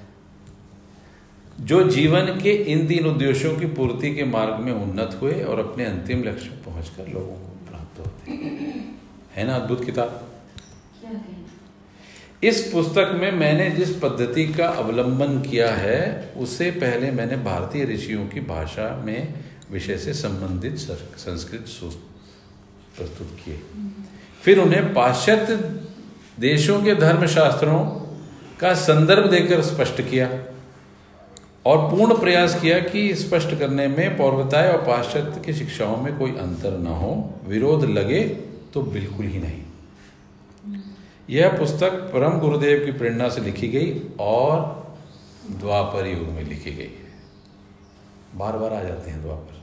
जो जीवन के इन तीन उद्देश्यों की पूर्ति के मार्ग में उन्नत हुए और अपने अंतिम लक्ष्य में पहुंचकर लोगों को प्राप्त होते है। ना अद्भुत किताब? इस पुस्तक में मैंने जिस पद्धति का अवलंबन किया है उसे पहले मैंने भारतीय ऋषियों की भाषा में विषय से संबंधित संस्कृत प्रस्तुत किए। फिर उन्हें पाश्चात्य देशों के धर्मशास्त्रों का संदर्भ देकर स्पष्ट किया। और पूर्ण प्रयास किया कि स्पष्ट करने में पौर्वताय और पाश्चात्य की शिक्षाओं में कोई अंतर न हो। विरोध लगे तो बिल्कुल ही नहीं। यह पुस्तक परम गुरुदेव की प्रेरणा से लिखी गई और द्वापर युग में लिखी गई है। बार बार आ जाते हैं द्वापर।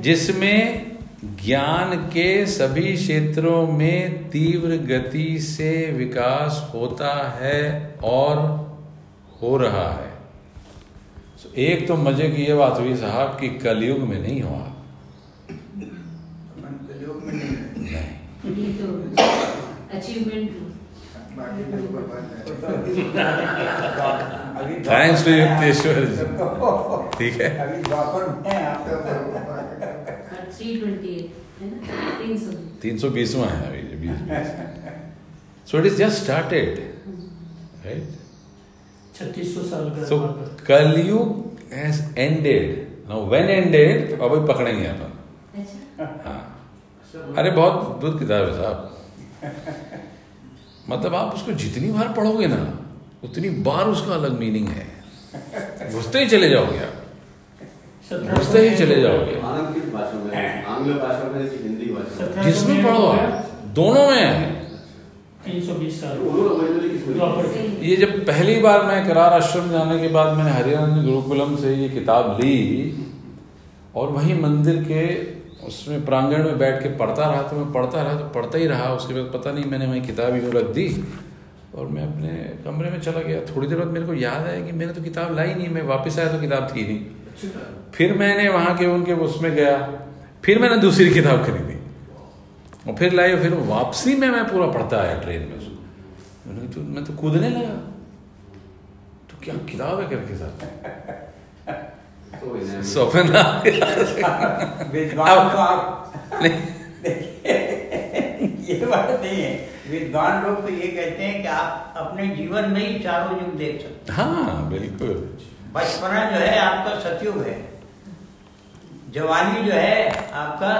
जिसमें ज्ञान के सभी क्षेत्रों में तीव्र गति से विकास होता है और हो रहा है। एक तो मज़े की ये बात हुई साहब कि कलयुग में नहीं हुआ। कलयुग में नहीं है। तो तो है। अभी थैंक्स टू युक्तेश्वर जी ठीक है। है, आप तो है। है तीन सौ बीसवा है अभी बीस so it is just started right छत्तीस सौ साल का Kalyug has ended now when ended तो अभी पकड़ेंगे अपन अच्छा। हाँ। अरे बहुत अद्भुत किताब है साहब। मतलब आप उसको जितनी बार पढ़ोगे ना उतनी बार उसका अलग मीनिंग है। घुसते ही चले जाओगे आप। घुसते ही चले जाओगे। आनंद किस भाषा में आंग्ल भाषा में हिंदी भाषा में। जिसमें पढ़ो आप दोनों में है। ये जब पहली बार मैं करार आश्रम जाने के बाद मैंने हरियाणा गुरुकुलम से ये किताब ली और वहीं मंदिर के उसमें प्रांगण में बैठ के पढ़ता रहा तो मैं पढ़ता रहा तो पढ़ता ही रहा। उसके बाद पता नहीं मैंने वहीं किताब यूँ रख दी और मैं अपने कमरे में चला गया। थोड़ी देर बाद मेरे को याद आया कि मैंने तो किताब लाई नहीं मैं वापस आया तो किताब थी नहीं। फिर मैंने वहाँ के उनके उसमें गया फिर मैंने दूसरी किताब खरीदी। और फिर लाई फिर वापसी में मैं पूरा पढ़ता आया ट्रेन में उसको मैंने तो मैं तो कूदने लगा। तो क्या किताब है करके साथ? तो विद्वान तो आप ये बात नहीं है। विद्वान लोग तो ये कहते हैं कि आप अपने जीवन में ही चारों युग देख सकते हाँ। बिल्कुल। बचपना जो है आपका सतयुग है। जवानी जो है आपका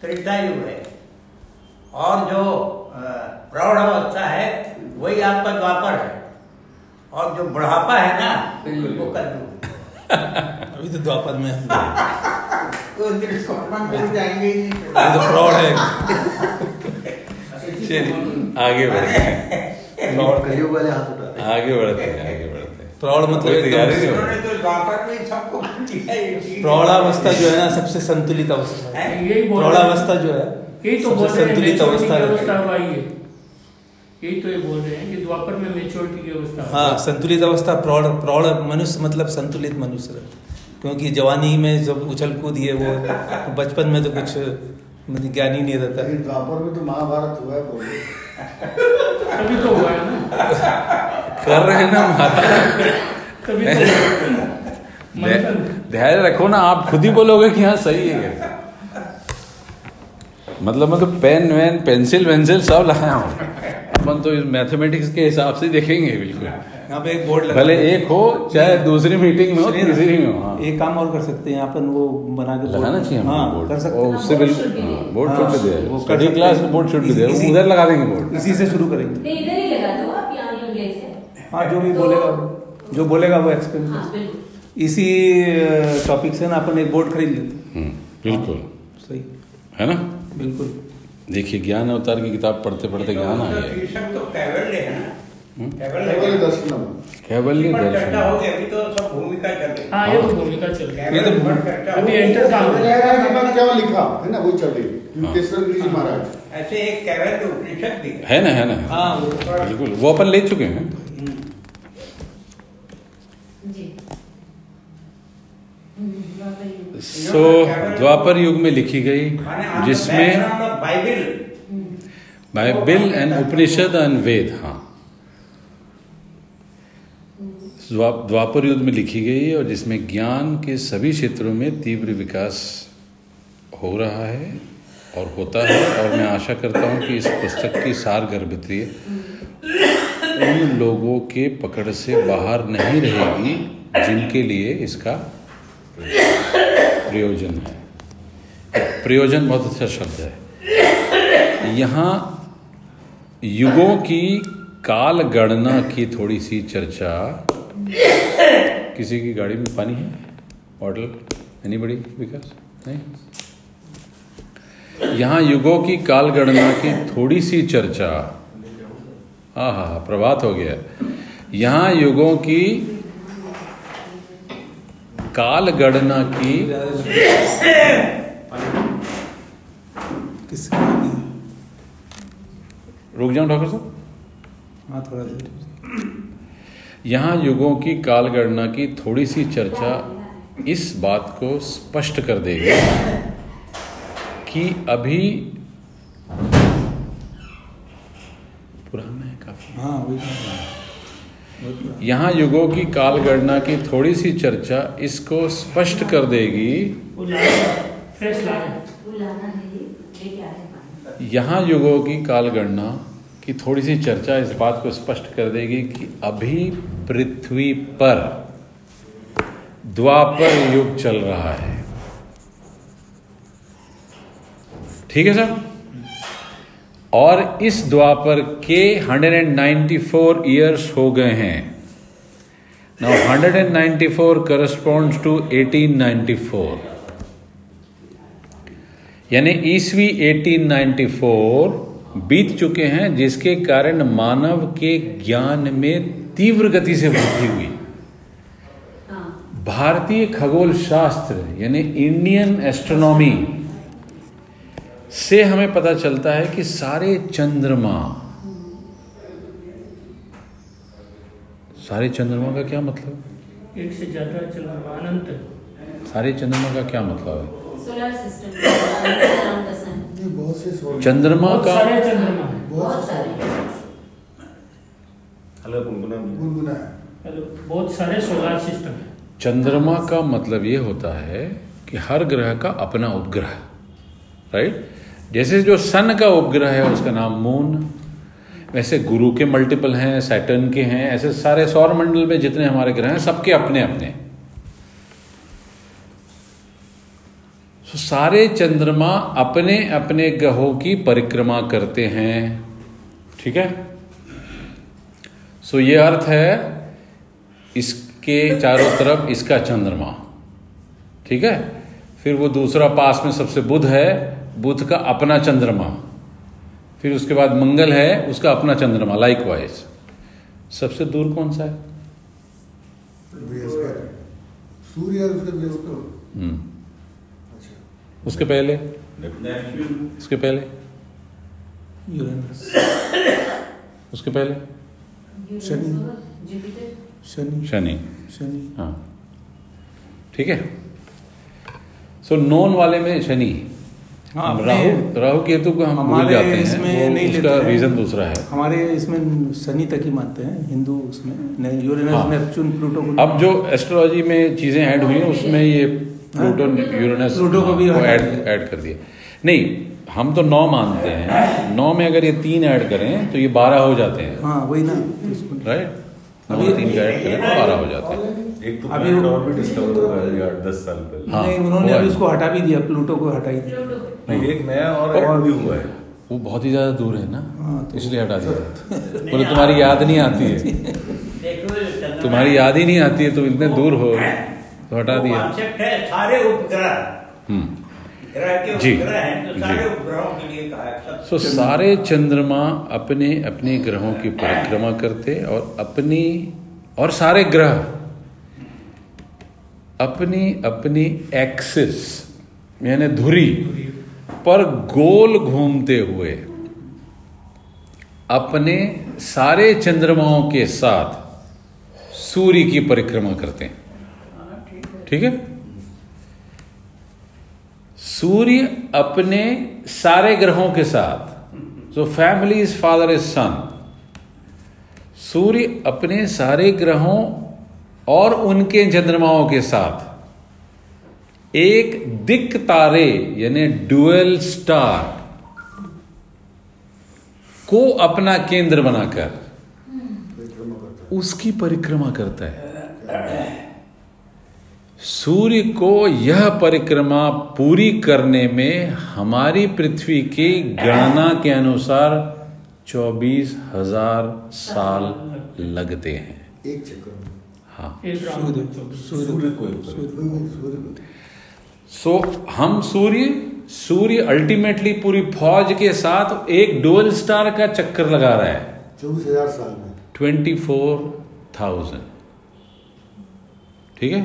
त्रेता युग है। और जो प्रौढ़ अवस्था है वही आपका द्वापर है। और जो बुढ़ापा है ना वो कलयुग अभी तो द्वापर में में जाएँगे ही तो प्रौढ़ है। चलिए आगे बढ़ते हैं। हैं। आगे बढ़ते हैं आगे बढ़ते हैं। प्रौढ़ मतलब हो तो ही। प्रौढ़ावस्था जो है ना सबसे संतुलित अवस्था है। प्रौढ़ावस्था जो है यही तो बोल रहे हैं संतुलित अवस्था की अवस्था है है। यही तो ये बोल रहे हैं कि द्वापर में मेच्योरिटी की अवस्था हाँ। संतुलित अवस्था प्रौढ़ प्रौढ़ मनुष्य मतलब संतुलित मनुष्य रहता क्योंकि जवानी में जब उछल कूद ये वो बचपन में तो कुछ मतलब ज्ञान ही नहीं रहता। द्वापर में तो महाभारत हुआ है तभी तो हुआ है ना। कर रहे हैं ना माता तभी तो हुआ। मंथन। धै- धैर्य रखो ना आप खुद ही बोलोगे कि हाँ सही है। मतलब मैं तो पेन वेन पेंसिल वेंसिल सब लाया हूँ। अपन तो मैथमेटिक्स के हिसाब से देखेंगे बिल्कुल। यहाँ पे एक बोर्ड लगा भले एक हो चाहे दूसरी मीटिंग में हो तीसरी में हो हाँ। एक काम और कर सकते हैं अपन वो बना के लगाना चाहिए हाँ बोर्ड। कर सकते हैं। उससे बिल्कुल हाँ, there. बोर्ड हाँ, भी वो दे स्टडी क्लास हैं। बोर्ड शुड भी इसी- दे उधर लगा देंगे बोर्ड। इसी से शुरू करेंगे। नहीं इधर ही लगा दो आप यहाँ इंग्लिश से हाँ जो भी तो- बोलेगा जो बोलेगा वो एक्सप्लेन हाँ इसी टॉपिक से ना अपन एक बोर्ड खरीद लेते हैं। हम्म, बिल्कुल। सही। है ना? बिल्कुल। देखिए ज्ञान अवतार की किताब पढ़ते पढ़ते ज्ञान आ गया। तो कैवल्य है ना? हम्म? दर्शन। अभी तो सब भूमिका चल रही हाँ। तो है। तो है। ना वो चल रही हाँ। केसर जी महाराज। ऐसे एक कैवल्य उपनिषद भी ना है ना। हाँ बिल्कुल। वो अपन ले चुके हैं जी हम्म, द्वापर युग। सो द्वापर युग में लिखी गई जिसमें Bible and Upanishad and Veda हाँ। द्वापर युग में लिखी गई और जिसमें ज्ञान के सभी क्षेत्रों में तीव्र विकास हो रहा है और होता है और मैं आशा करता हूँ कि इस पुस्तक की सार गर्भित्री उन लोगों के पकड़ से बाहर नहीं रहेगी जिनके लिए इसका प्रयोजन है। प्रयोजन बहुत अच्छा शब्द है। यहाँ युगों की काल गणना की थोड़ी सी चर्चा। किसी की गाड़ी में पानी है? बॉटल एनी बड़ी विकास नहीं? यहाँ युगों की काल गणना की थोड़ी सी चर्चा। हाँ हाँ, प्रभात हो गया। यहाँ युगों की काल गणना की। रुक जाओ डॉक्टर साहब। हाँ थोड़ा यहाँ युगों की काल गणना की थोड़ी सी चर्चा इस बात को स्पष्ट कर देगी कि अभी पुराना है काफ़ी। हाँ वही तो। यहाँ युगों की काल गणना की थोड़ी सी चर्चा इसको स्पष्ट कर देगी। यहाँ युगों की काल गणना की थोड़ी सी चर्चा इस बात को स्पष्ट कर देगी कि अभी पृथ्वी पर द्वापर युग चल रहा है। ठीक है सर? और इस द्वापर के 194 इयर्स हो गए हैं। नाउ 194 करस्पॉन्ड्स टू 1894 यानी ईसवी 1894 बीत चुके हैं जिसके कारण मानव के ज्ञान में तीव्र गति से वृद्धि हुई। हाँ। भारतीय खगोल शास्त्र यानी इंडियन एस्ट्रोनॉमी से हमें पता चलता है कि सारे चंद्रमा सारे चंद्रमा का क्या मतलब? एक से ज़्यादा चंद्रमा अनंत। सारे चंद्रमा का क्या मतलब है? सोलर सिस्टम चंद्रमा का सारे चंद्रमा। बहुत सारे। हेलो गुनगुना। गुनगुना। हेलो बहुत सारे सोलर सिस्टम है चंद्रमा का मतलब ये होता है कि हर ग्रह का अपना उपग्रह राइट जैसे जो सन का उपग्रह है उसका नाम मून, वैसे गुरु के मल्टीपल हैं सैटर्न के हैं, ऐसे सारे सौर मंडल में जितने हमारे ग्रह हैं, सबके अपने अपने। सो सारे चंद्रमा अपने अपने ग्रहों की परिक्रमा करते हैं, ठीक है? सो ये अर्थ है, इसके चारों तरफ़ इसका चंद्रमा, ठीक है? फिर वो दूसरा पास में सबसे बुध है बुध का अपना चंद्रमा। फिर उसके बाद मंगल है उसका अपना चंद्रमा लाइक वाइज सबसे दूर कौन सा है? सूर्य उसके हम्म, अच्छा। उसके पहले? उसके पहले? उसके पहले? शनि। शनि। शनि। शनि। हाँ। ठीक है। सो नॉन वाले में शनि। हाँ, राहु राहु केतु को हम भूल जाते हैं इसमें वो नहीं उसका लेते रीजन दूसरा है। हमारे इसमें शनि तक ही मानते हैं हिंदू उसमें यूरेनस हाँ। नेपच्यून प्लूटो को अब जो एस्ट्रोलॉजी में चीज़ें ऐड हुई हैं उसमें ये प्लूटो यूरेनस प्लूटो को भी ऐड ऐड कर दिया। नहीं हम तो नौ मानते हैं। नौ में अगर ये तीन ऐड करें तो ये बारह हो जाते हैं। हाँ वही ना। राइट नौ तीन का ऐड करें तो बारह हो जाते हैं। एक तो अभी और भी डिस्कवर हुआ है आठ दस साल पहले। हाँ, नहीं उन्होंने अभी उसको हटा भी दिया प्लूटो को हटा ही दिया नहीं, एक नया और ऐड भी हुआ है। वो बहुत ही ज़्यादा दूर है ना हाँ, तो- इसलिए हटा दिया। बोले तुम्हारी याद नहीं आती है। तुम्हारी याद ही नहीं आती है तुम इतने दूर हो तो हटा दिया। सारे उपग्रह। हम्म। जी, उपग्रह हैं तो जी। सारे उपग्रहों के लिए कहा सब सो सारे चंद्रमा अपने अपने ग्रहों की परिक्रमा करते और अपनी और सारे ग्रह अपनी अपनी एक्सिस यानी धुरी, पर गोल घूमते हुए, अपने सारे चंद्रमाओं के साथ सूर्य की परिक्रमा करते हैं। ठीक है? सूर्य अपने सारे ग्रहों के साथ जो family is father is son Surya अपने सारे ग्रहों और उनके चंद्रमाओं के साथ। एक दिक तारे, यानी डुअल स्टार, को अपना केंद्र बनाकर, उसकी परिक्रमा करता है। सूर्य को यह परिक्रमा पूरी करने में हमारी पृथ्वी की गणना के अनुसार चौबीस हज़ार साल लगते हैं। एक चक्कर। में हाँ। सूर्य को सो हम सूर्य सूर्य अल्टीमेटली पूरी फौज के साथ एक डोल स्टार का चक्कर लगा रहा है। चौबीस हज़ार साल में। ट्वेंटी फोर थाउज़ेंड ठीक है?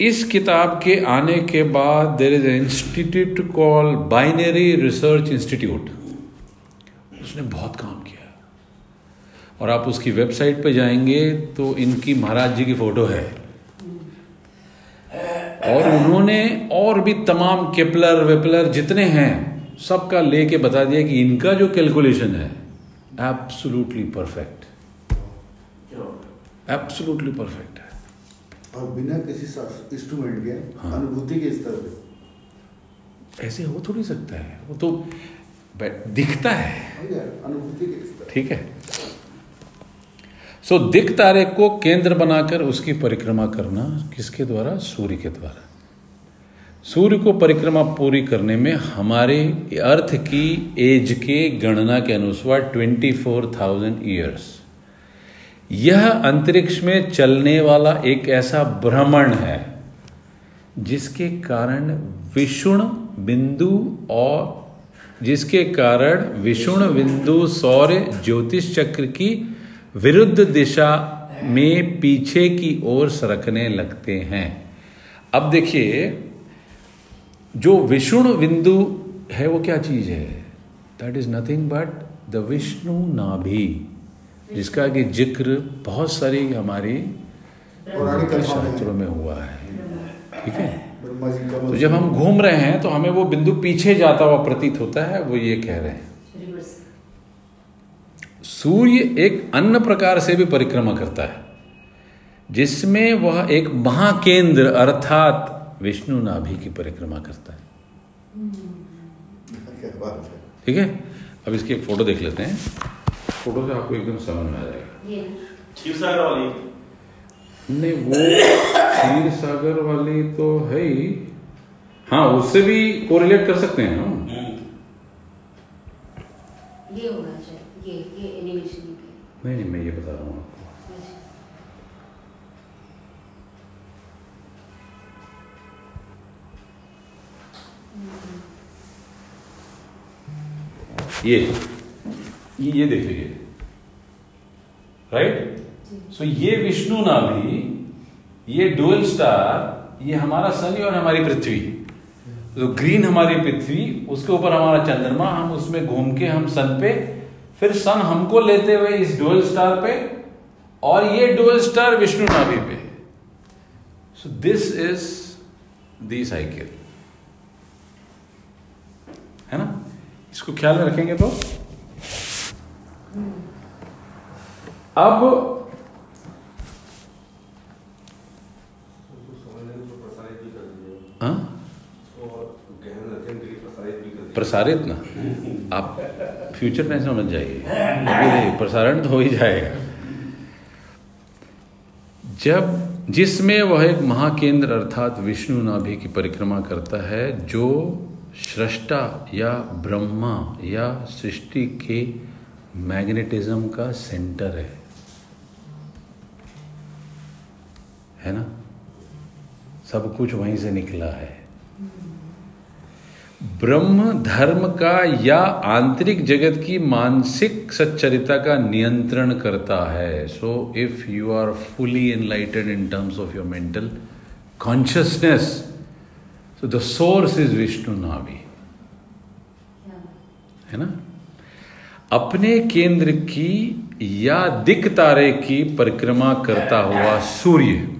इस किताब के आने के बाद there is institute call Binary Research Institute उसने बहुत काम किया। और आप उसकी वेबसाइट पे जाएँगे तो इनकी महाराज जी की फ़ोटो है। और उन्होंने और भी तमाम केपलर वेपलर जितने हैं सबका लेके बता दिया कि इनका जो कैलकुलेशन है एब्सोल्युटली परफेक्ट एब्सोल्युटली परफेक्ट है। और बिना किसी इंस्ट्रूमेंट के हाँ। अनुभूति के स्तर पे ऐसे हो थोड़ी सकता है। वो तो दिखता है। अनुभूति के स्तर ठीक है। सो दिक तारे को केंद्र बनाकर उसकी परिक्रमा करना किसके द्वारा? सूर्य के द्वारा। सूर्य को परिक्रमा पूरी करने में हमारे अर्थ की एज के गणना के अनुसार ट्वेंटी फोर थाउज़ेंड ईयर्स। यह अंतरिक्ष में चलने वाला एक ऐसा भ्रमण है, जिसके कारण विषुण बिंदु और जिसके कारण विषुण बिंदु सौर्य ज्योतिष चक्र की विरुद्ध दिशा में पीछे की ओर सरकने लगते हैं। अब देखिए जो विष्णु बिंदु है वो क्या चीज़ है? That is nothing but the Vishnu nabhi जिसका कि ज़िक्र बहुत सारी हमारी शास्त्रों में हुआ है। ठीक है? तो जब हम घूम रहे हैं तो हमें वो बिंदु पीछे जाता हुआ प्रतीत होता है वो ये कह रहे हैं। सूर्य एक अन्य प्रकार से भी परिक्रमा करता है जिसमें वह एक महाकेंद्र अर्थात विष्णु नाभि की परिक्रमा करता है। ठीक है? अब इसकी एक फ़ोटो देख लेते हैं। फ़ोटो से आपको एकदम समझ में आ जाएगा। नहीं वो क्षीर सागर वाली तो है ही। हाँ उससे भी कोरिलेट कर सकते हैं हम। ये होगा शायद ये ये एनिमेशन के नहीं नहीं मैं ये बता रहा हूँ आपको। ये ये ये देख लीजिए। राइट सो ये विष्णु नाभि ये डुअल स्टार ये हमारा सन और हमारी पृथ्वी। तो ग्रीन हमारी पृथ्वी, उसके ऊपर हमारा चंद्रमा, हम उसमें घूम के हम सन पे, फिर सन हमको लेते हुए इस डुअल स्टार पे, और ये डुअल स्टार विष्णु नाभि पे so this is the cycle है ना? इसको ख्याल में रखेंगे तो? अब हाँ? प्रसारित ना आप फ्यूचर में समझ जाइए। अभी नहीं, प्रसारण तो हो ही जाएगा। जब जिसमें वह एक महाकेंद्र अर्थात विष्णु नाभि की परिक्रमा करता है जो सृष्टा या ब्रह्मा या सृष्टि के मैग्नेटिज्म का सेंटर है। है ना? सब कुछ वहीं से निकला है। ब्रह्म धर्म का या आंतरिक जगत की मानसिक सच्चरिता का नियंत्रण करता है। So if you are fully enlightened in terms of your mental consciousness so the source is Vishnu nabhi है ना? अपने केंद्र की या दिक तारे की परिक्रमा करता हुआ सूर्य।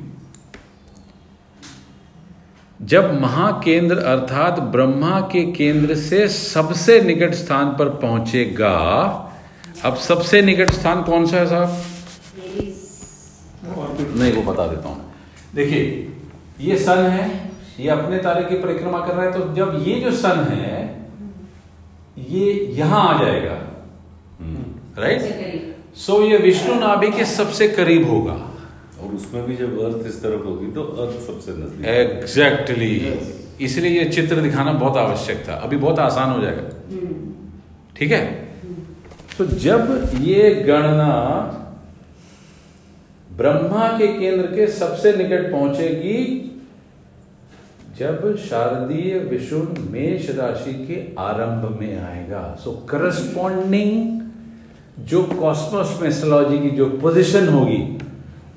जब महाकेंद्र अर्थात ब्रह्मा के केंद्र से सबसे निकट स्थान पर पहुंचेगा अब सबसे निकट स्थान कौन सा है साहब? नहीं वो बता देता हूँ। देखिए ये सन है ये अपने तारे की परिक्रमा कर रहा है तो जब ये जो सन है ये यहाँ आ जाएगा। राइट सो ये विष्णु नाभि के सबसे करीब होगा। और उसमें भी जब अर्थ इस तरफ़ होगी तो अर्थ सबसे नज़दीक एग्जैक्टली इसलिए ये चित्र दिखाना बहुत आवश्यक था। अभी बहुत आसान हो जाएगा। ठीक है? तो जब ये गणना ब्रह्मा के केंद्र के सबसे निकट पहुंचेगी जब शारदीय विषुण मेष राशि के आरंभ में आएगा। सो करस्पॉन्डिंग जो कॉस्मोस मेस्ट्रोलॉजी की जो पोजीशन होगी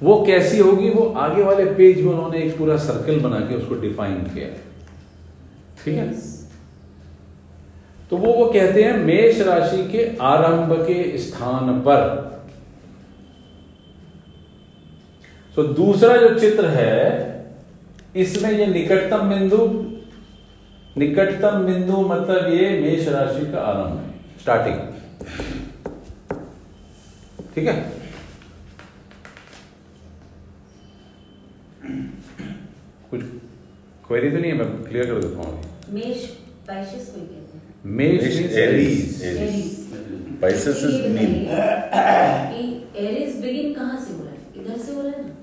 वो कैसी होगी? वो आगे वाले पेज में उन्होंने एक पूरा सर्कल बना के उसको डिफाइन किया। ठीक है? तो वो वो कहते हैं मेष राशि के आरंभ के स्थान पर। तो दूसरा जो चित्र है इसमें ये निकटतम बिंदु निकटतम बिंदु मतलब ये मेष राशि का आरंभ है स्टार्टिंग ठीक है? कुछ क्वेरी तो नहीं है मैं क्लियर कर देता हूँ अभी। मेष पाइसेस को कहते हैं। मेष Aries Aries Pisces is Aries begin कहाँ से हो रहा है? इधर से हो रहा है ना?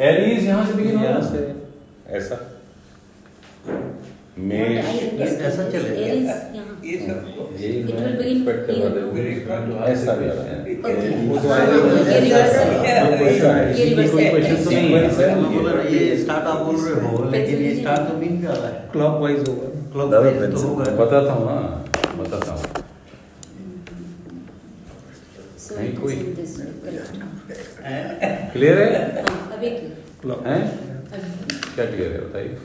एरीज यहाँ से बिगिन हो रहा है? ऐसा। ऐसा चलेगा। एरीज यहाँ। यही मैं will कर रहा था। ऐसा भी आ रहा है वो तो हाँ, आएगा। ये रिवर्स है। ये रिवर्स कोई है। क्वेश्चन तो नहीं है मतलब ये स्टार्ट आप बोल रहे हो लेकिन ये स्टार्ट तो बिन कर रहा है? क्लॉक वाइज होगा। क्लॉक तो होगा। बताता हूँ बताता हूँ। नहीं, कोई-. क्लियर है? हाँ, अभी क्या क्लियर है बताइए।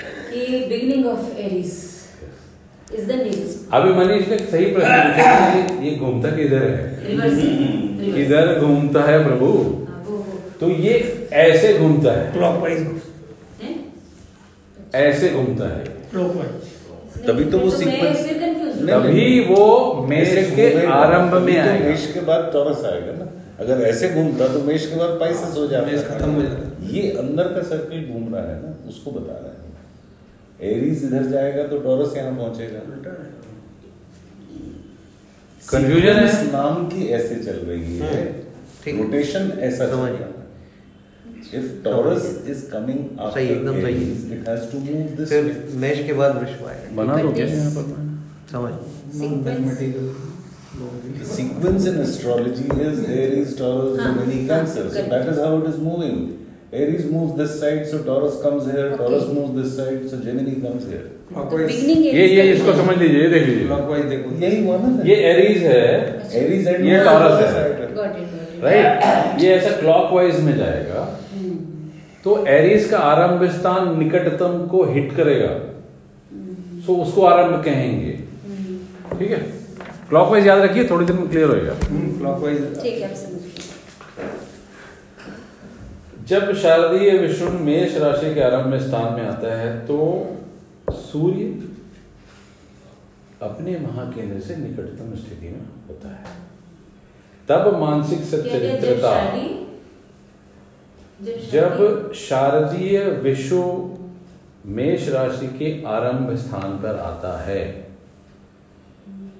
कि beginning of Aries is the next अभी मनीष ने सही प्रश्न पूछा ये ये घूमता किधर है? किधर घूमता है प्रभु? हाँ, तो ये ऐसे घूमता है। क्लॉक ऐसे घूमता है। तभी तो वो कंफ्यूज नहीं, तभी वो मेष के आरंभ में तो आएगा। मेष के बाद टॉरस आएगा ना। अगर ऐसे घूमता तो मेष के बाद पाइसेस हो जाता मेष खत्म हो जाता ये अंदर का सर्किल घूम रहा है ना उसको बता रहा है। एरीज इधर जाएगा तो टॉरस यहाँ पहुंचेगा। Confusion है? नाम की ऐसे चल रही है। रोटेशन ऐसा चल रहा है। इफ़ टॉरस इज़ कमिंग सही, एकदम सही। It has to move this फिर मेष के बाद वृष आएगा बना दो। क्या यहाँ this- पर। समझ। Sequence The sequence in astrology is Aries, Taurus, हाँ, Gemini, हाँ, Cancer. So that is how it is moving. Aries moves this side, so Taurus comes here. Okay. Taurus moves this side, so Gemini comes here. ये ये इसको समझ लीजिए ये देख लीजिए। क्लॉक वाइज देखो। यही हुआ ना ये एरीज है। Aries and ये Taurus है। राइट ये ऐसा क्लॉकवाइज में जाएगा। तो एरीज का आरंभ स्थान निकटतम को हिट करेगा। सो उसको आरंभ कहेंगे। ठीक है? क्लॉकवाइज याद रखिए थोड़ी देर में क्लियर होएगा। क्लॉक वाइज ठीक है जब शारदीय विष्णु मेष राशि के आरंभ में स्थान में आता है तो सूर्य अपने महाकेंद्र से निकटतम स्थिति में होता है। तब मानसिक सच्चरित्रता जब शारदीय विश्व मेष राशि के आरंभ स्थान पर आता है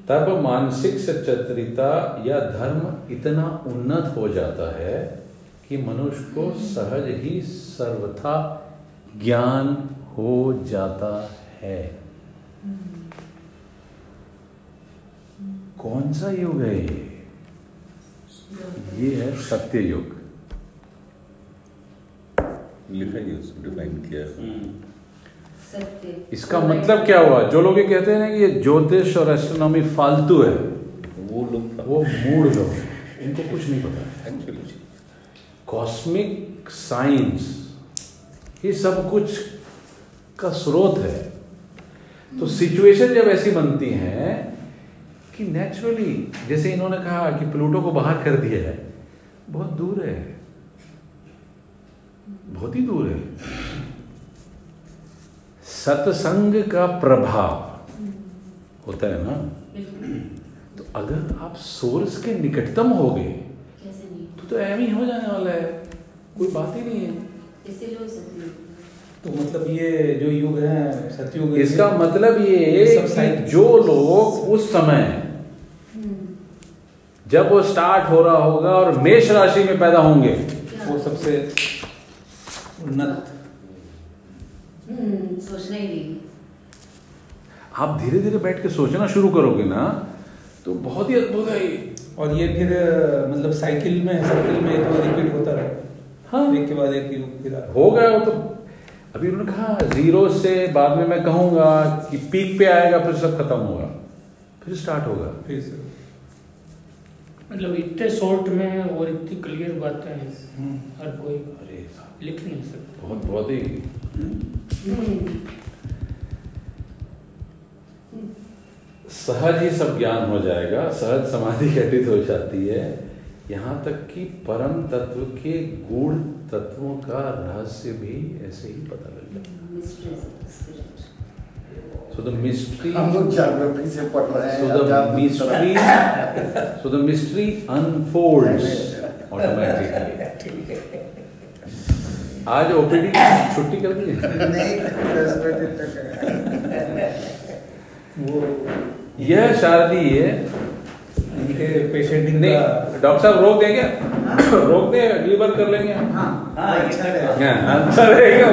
तब मानसिक सचरिता या धर्म इतना उन्नत हो जाता है कि मनुष्य को सहज ही सर्वथा ज्ञान हो जाता है। कौन सा युग है ये? ये है सत्य युग। लिखा ही उसमें डिफाइन किया है। सत्य। इसका मतलब क्या हुआ? जो लोग ये कहते हैं ना कि ये ज्योतिष और एस्ट्रोनॉमी फालतू है वो लोग वो मूड लोग हैं। इनको कुछ नहीं पता। एक्चुअली कॉस्मिक साइंस ये सब कुछ का स्रोत है। तो सिचुएशन जब ऐसी बनती है कि नेचुरली जैसे इन्होंने कहा कि प्लूटो को बाहर कर दिया है बहुत दूर है। बहुत ही दूर है। सत्संग का प्रभाव होता है ना? तो अगर आप सोर्स के निकटतम हो गए तो एम ही हो जाने वाला है। कोई बात ही नहीं है। तो मतलब ये जो युग है सतयुग इसका मतलब ये ये है सब कि जो लोग उस समय जब वो स्टार्ट हो रहा होगा और मेष राशि में पैदा होंगे। वो सबसे उन्नत। हम्म सोचना ही नहीं। आप धीरे धीरे बैठ के सोचना शुरू करोगे ना तो बहुत ही अद्भुत है ये। और ये फिर मतलब साइकिल में साइकिल में तो रिपीट होता रहे। हाँ। एक के बाद एक युग फिर हो गया वो तो। अभी उन्होंने कहा ज़ीरो से बाद में मैं कहूँगा कि पीक पे आएगा फिर सब खत्म होगा। फिर स्टार्ट होगा। फिर से। मतलब इतने शॉर्ट में और इतनी क्लियर बातें हैं। हम्म। हर कोई अरे लिख नहीं सकता। बहुत बहुत ही। सहज ही सब ज्ञान हो जाएगा सहज समाधि घटित हो जाती है यहाँ तक कि परम तत्व के गूढ़ तत्वों का रहस्य भी ऐसे ही पता लग spirit. सो द मिस्ट्री हम लोग ज्योग्राफी से पढ़ रहे हैं so the mystery. So the mystery unfolds automatically आज ओपीडी छुट्टी कर दी नहीं दस बजे तक है। वो यह शारदीय इनके पेशेंट नहीं डॉक्टर साहब रोक देंगे? रोक दें अगली बार कर लेंगे। हाँ। अच्छा। हाँ, अच्छा रहेगा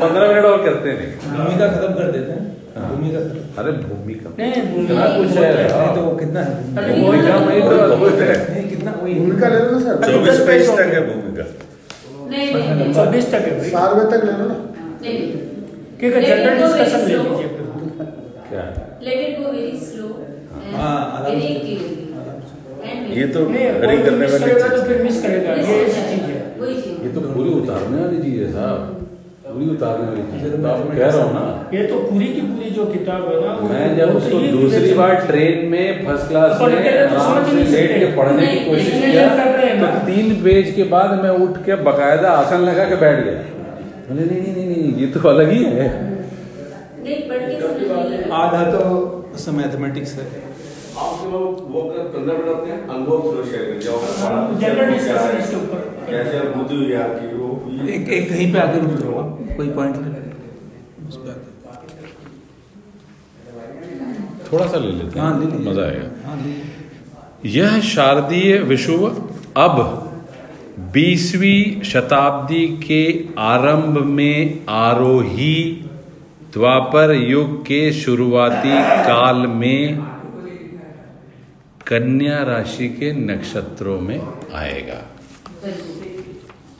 पंद्रह मिनट और करते हैं। भूमिका खत्म कर देते हैं। हाँ। भूमिका अरे भूमिका। नहीं भूमि कुछ है। तो वो कितना है? वही तो अद्भुत है। कितना वही भूमिका ले लो ना सर। चौबीस पेज तक है भूमिका। नहीं नहीं नहीं चौबीस तक है तक ले लो ना। नहीं नहीं। क्योंकि जनरल डिस्कशन ले लीजिए। क्या? Let it go very slow and हाँ, आराम very से। clearly. And ये तो नहीं हरी करने वाली तो फिर मिस करेगा ये ऐसी चीज़ है। वही चीज़। ये तो पूरी उतारने वाली चीज़ है साहब। पूरी उतारने वाली चीज़ है। तो आपको कह रहा हूँ ना। ये तो पूरी की पूरी जो किताब है ना मैं जब तो उसको दूसरी बार ट्रेन में फ़र्स्ट क्लास में के तो आराम से लेट के पढ़ने की कोशिश किया तो तीन पेज के बाद मैं उठ के बकायदा आसन लगा के बैठ गया। बोले नहीं नहीं नहीं नहीं ये तो अलग ही है। नहीं पढ़ के समझ नहीं आएगा। आधा तो उसमें मैथमेटिक्स है। आप लोग वो अपने अनुभव थ्रू शेयर कर जाओ। जनरल डिस्कशन इसके ऊपर। कैसे अनुभूति हुई आपकी वो एक एक कहीं पे आके रुक जाओ कोई पॉइंट ले उस पे थोड़ा सा ले लेते हाँ ले हैं मज़ा आएगा। हाँ। यह शारदीय विश्व अब बीसवीं शताब्दी के आरंभ में आरोही द्वापर युग के शुरुआती काल में कन्या राशि के नक्षत्रों में आएगा।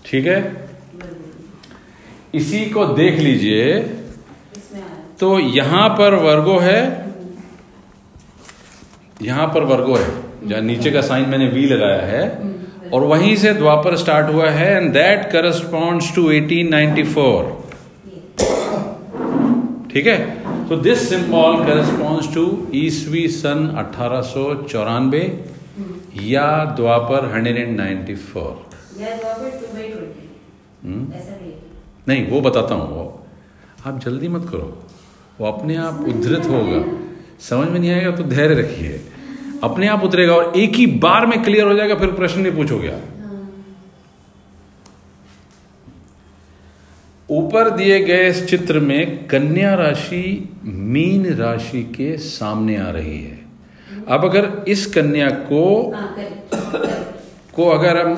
ठीक है? इसी को देख लीजिए। तो यहाँ पर वर्गो है। यहाँ पर वर्गो है, जहाँ नीचे का साइन मैंने वी लगाया है। और वहीं से द्वापर स्टार्ट हुआ है एंड दैट करस्पॉन्ड्स टू 1894 ठीक है? तो दिस सिंबल करस्पॉन्ड्स टू ईसवी सन अठारह या द्वापर 194 या द्वापर टू बाई ट्वेंटी। हम्म? नहीं वो बताता हूँ वो। आप जल्दी मत करो। वो अपने आप उद्धृत होगा। समझ में नहीं आएगा तो धैर्य रखिए। अपने आप उतरेगा और एक ही बार में क्लियर हो जाएगा फिर प्रश्न नहीं पूछोगे आप। ऊपर दिए गए इस चित्र में कन्या राशि मीन राशि के सामने आ रही है। अब अगर इस कन्या को हाँ को अगर हम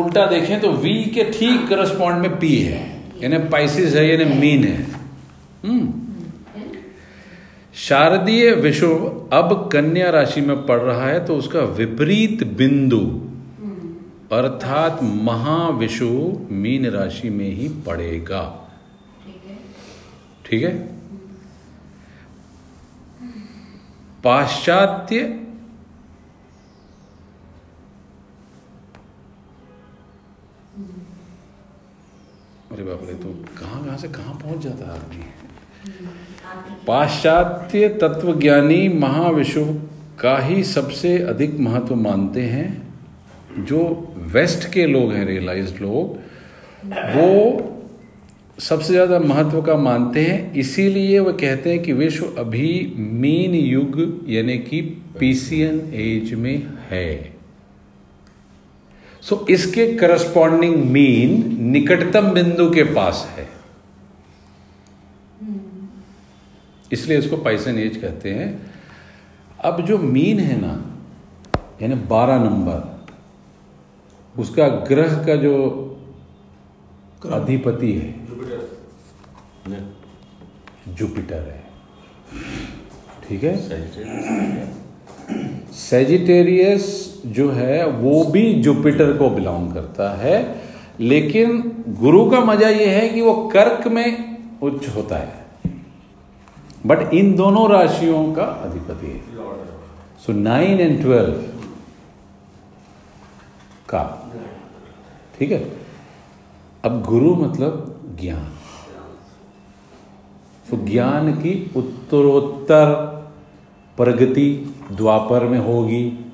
उल्टा देखें तो वी के ठीक करस्पॉन्ड में पी है यानी पाइसिस है यानी मीन है। हम्म? शारदीय विषुव अब कन्या राशि में पड़ रहा है तो उसका विपरीत बिंदु अर्थात महाविषुव मीन राशि में ही पड़ेगा। ठीक है। ठीक पाश्चात्य अरे बाप रे तो कहाँ कहाँ से कहाँ पहुँच जाता है आदमी? पाश्चात्य तत्वज्ञानी महाविश्व का ही सबसे अधिक महत्व मानते हैं। जो वेस्ट के लोग हैं रियलाइज्ड लोग वो सबसे ज़्यादा महत्व का मानते हैं। इसीलिए वो कहते हैं कि विश्व अभी मीन युग यानी कि पीसियन एज में है। सो so, इसके करस्पॉन्डिंग मीन निकटतम बिंदु के पास है। इसलिए इसको पाइसन एज कहते हैं। अब जो मीन है ना यानी बारह नंबर उसका ग्रह का जो अधिपति है। जुपिटर है। ठीक है? सेजिटेरियस जो है वो भी जुपिटर को बिलोंग करता है। लेकिन गुरु का मज़ा ये है कि वो कर्क में उच्च होता है। बट इन दोनों राशियों का अधिपति है। सो नाइन एंड ट्वेल्व का। ठीक है? अब गुरु मतलब ज्ञान। तो ज्ञान की उत्तरोत्तर प्रगति द्वापर में होगी।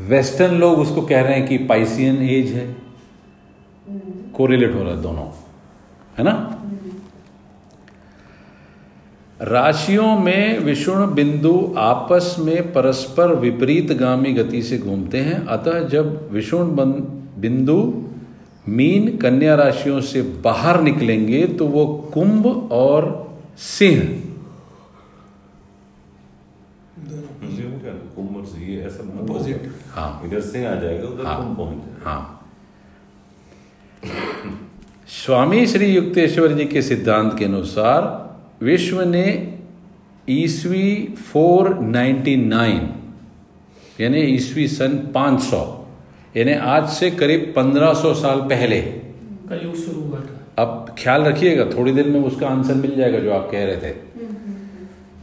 वेस्टर्न लोग उसको कह रहे हैं कि पाइसियन एज है। कोरिलेट हो रहा है दोनों। है ना? राशियों में विषुण बिंदु आपस में परस्पर विपरीत गामी गति से घूमते हैं। अतः जब विषुण बिंदु मीन कन्या राशियों से बाहर निकलेंगे तो वो कुंभ और सिंह। कुंभ और सिंह ऐसा move हाँ। इधर सिंह आ जाएगा उधर हाँ। कुंभ पहुँच जाएगा। हाँ। स्वामी श्री युक्तेश्वर जी के सिद्धांत के अनुसार विश्व ने ईसवी 499 यानी ईसवी सन 500 यानी आज से करीब 1500 साल पहले। कलयुग शुरू हुआ था। अब ख्याल रखिएगा थोड़ी देर में उसका आंसर मिल जाएगा जो आप कह रहे थे।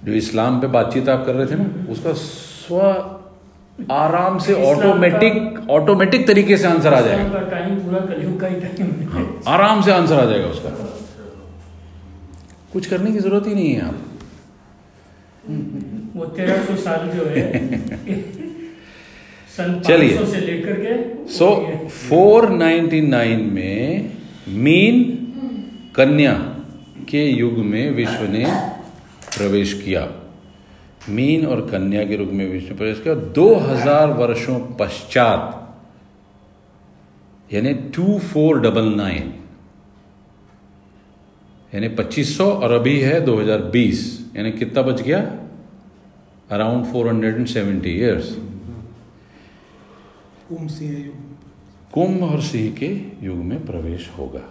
जो इस्लाम पे बातचीत आप कर रहे थे ना उसका स्व आराम से ऑटोमेटिक ऑटोमेटिक तरीके से आंसर आ जाएगा। टाइम पूरा कलयुग का ही टाइम हाँ, आराम से आंसर आ जाएगा उसका। कुछ करने की ज़रूरत ही नहीं है आप वो तेरह सौ साल जो है चलिए। 500 से लेकर के सो 499 में मीन कन्या के युग में विश्व ने प्रवेश किया। मीन और कन्या के युग में विश्व ने प्रवेश किया। 2000 वर्षों पश्चात यानी टू फोर डबल नाइन यानी 2500 और अभी है 2020 यानी कितना बच गया? अराउंड 470 इयर्स कुंभ सिंह युग। कुंभ और सिंह के युग में प्रवेश होगा।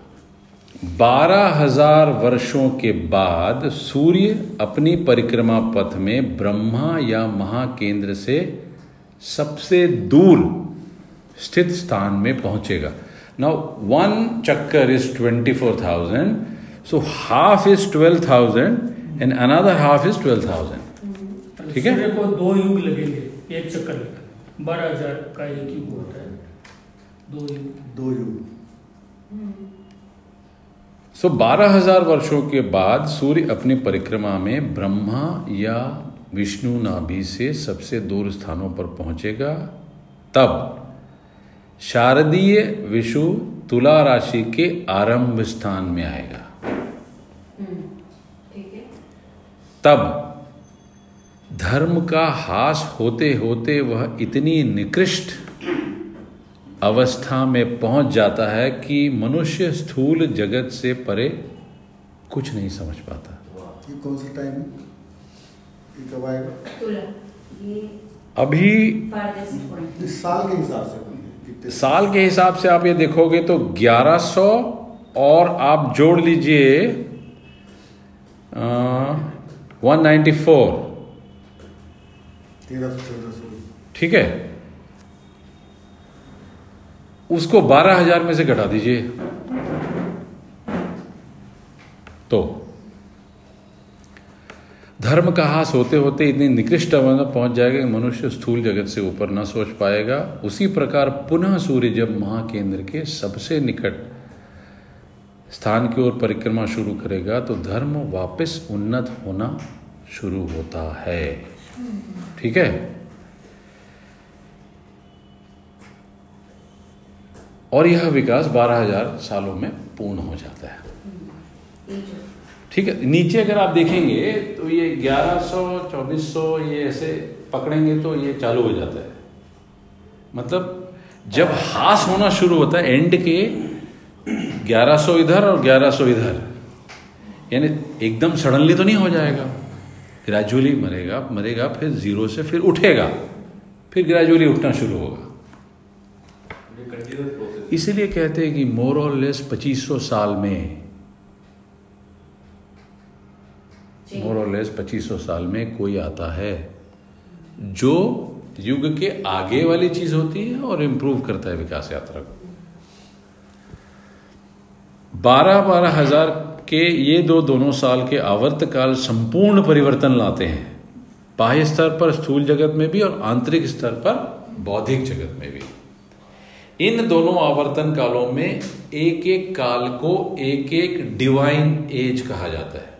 बारह हज़ार वर्षों के बाद सूर्य अपनी परिक्रमा पथ में ब्रह्मा या महाकेंद्र से सबसे दूर स्थित स्थान में पहुंचेगा। नाउ वन चक्कर is twenty four thousand so half is twelve thousand and another half is twelve thousand ठीक है? को दो युग लगेंगे एक चक्कर बारह हज़ार का एक युग होता है। दो युग दो युग सो बारह हज़ार वर्षों के बाद सूर्य अपनी परिक्रमा में ब्रह्मा या विष्णु नाभि से सबसे दूर स्थानों पर पहुंचेगा। तब शारदीय विषु तुला राशि के आरंभ स्थान में आएगा। तब धर्म का हास होते होते वह इतनी निकृष्ट अवस्था में पहुँच जाता है कि मनुष्य स्थूल जगत से परे कुछ नहीं समझ पाता। कौन सा टाइम अभी साल के हिसाब से साल के हिसाब से आप ये देखोगे तो 1100 और आप जोड़ लीजिए 194 ठीक है? उसको बारह हज़ार में से घटा दीजिए। तो धर्म का हास होते होते इतनी निकृष्ट अवस्था पहुँच जाएगा कि मनुष्य स्थूल जगत से ऊपर न सोच पाएगा। उसी प्रकार पुनः सूर्य जब महाकेंद्र के सबसे निकट स्थान की ओर परिक्रमा शुरू करेगा तो धर्म वापस उन्नत होना शुरू होता है। ठीक है? और यह विकास 12000 सालों में पूर्ण हो जाता है। ठीक है? नीचे अगर आप देखेंगे तो ये 1100 2400 ये ऐसे पकड़ेंगे तो ये चालू हो जाता है। मतलब जब हास होना शुरू होता है एंड के 1100 इधर और 1100 इधर, यानी एकदम सडनली तो नहीं हो जाएगा। ग्रेजुअली मरेगा मरेगा फिर ज़ीरो से फिर उठेगा। फिर ग्रेजुअली उठना शुरू होगा। इसीलिए कहते हैं कि मोर और लेस 2500 साल में मोर और लेस 2500 साल में कोई आता है जो युग के आगे वाली चीज़ होती है और इम्प्रूव करता है विकास यात्रा को। बारह बारह हज़ार के ये दो दोनों साल के आवर्त काल संपूर्ण परिवर्तन लाते हैं। बाह्य स्तर पर स्थूल जगत में भी और आंतरिक स्तर पर बौद्धिक जगत में भी। इन दोनों आवर्तन कालों में एक एक काल को एक एक डिवाइन एज कहा जाता है।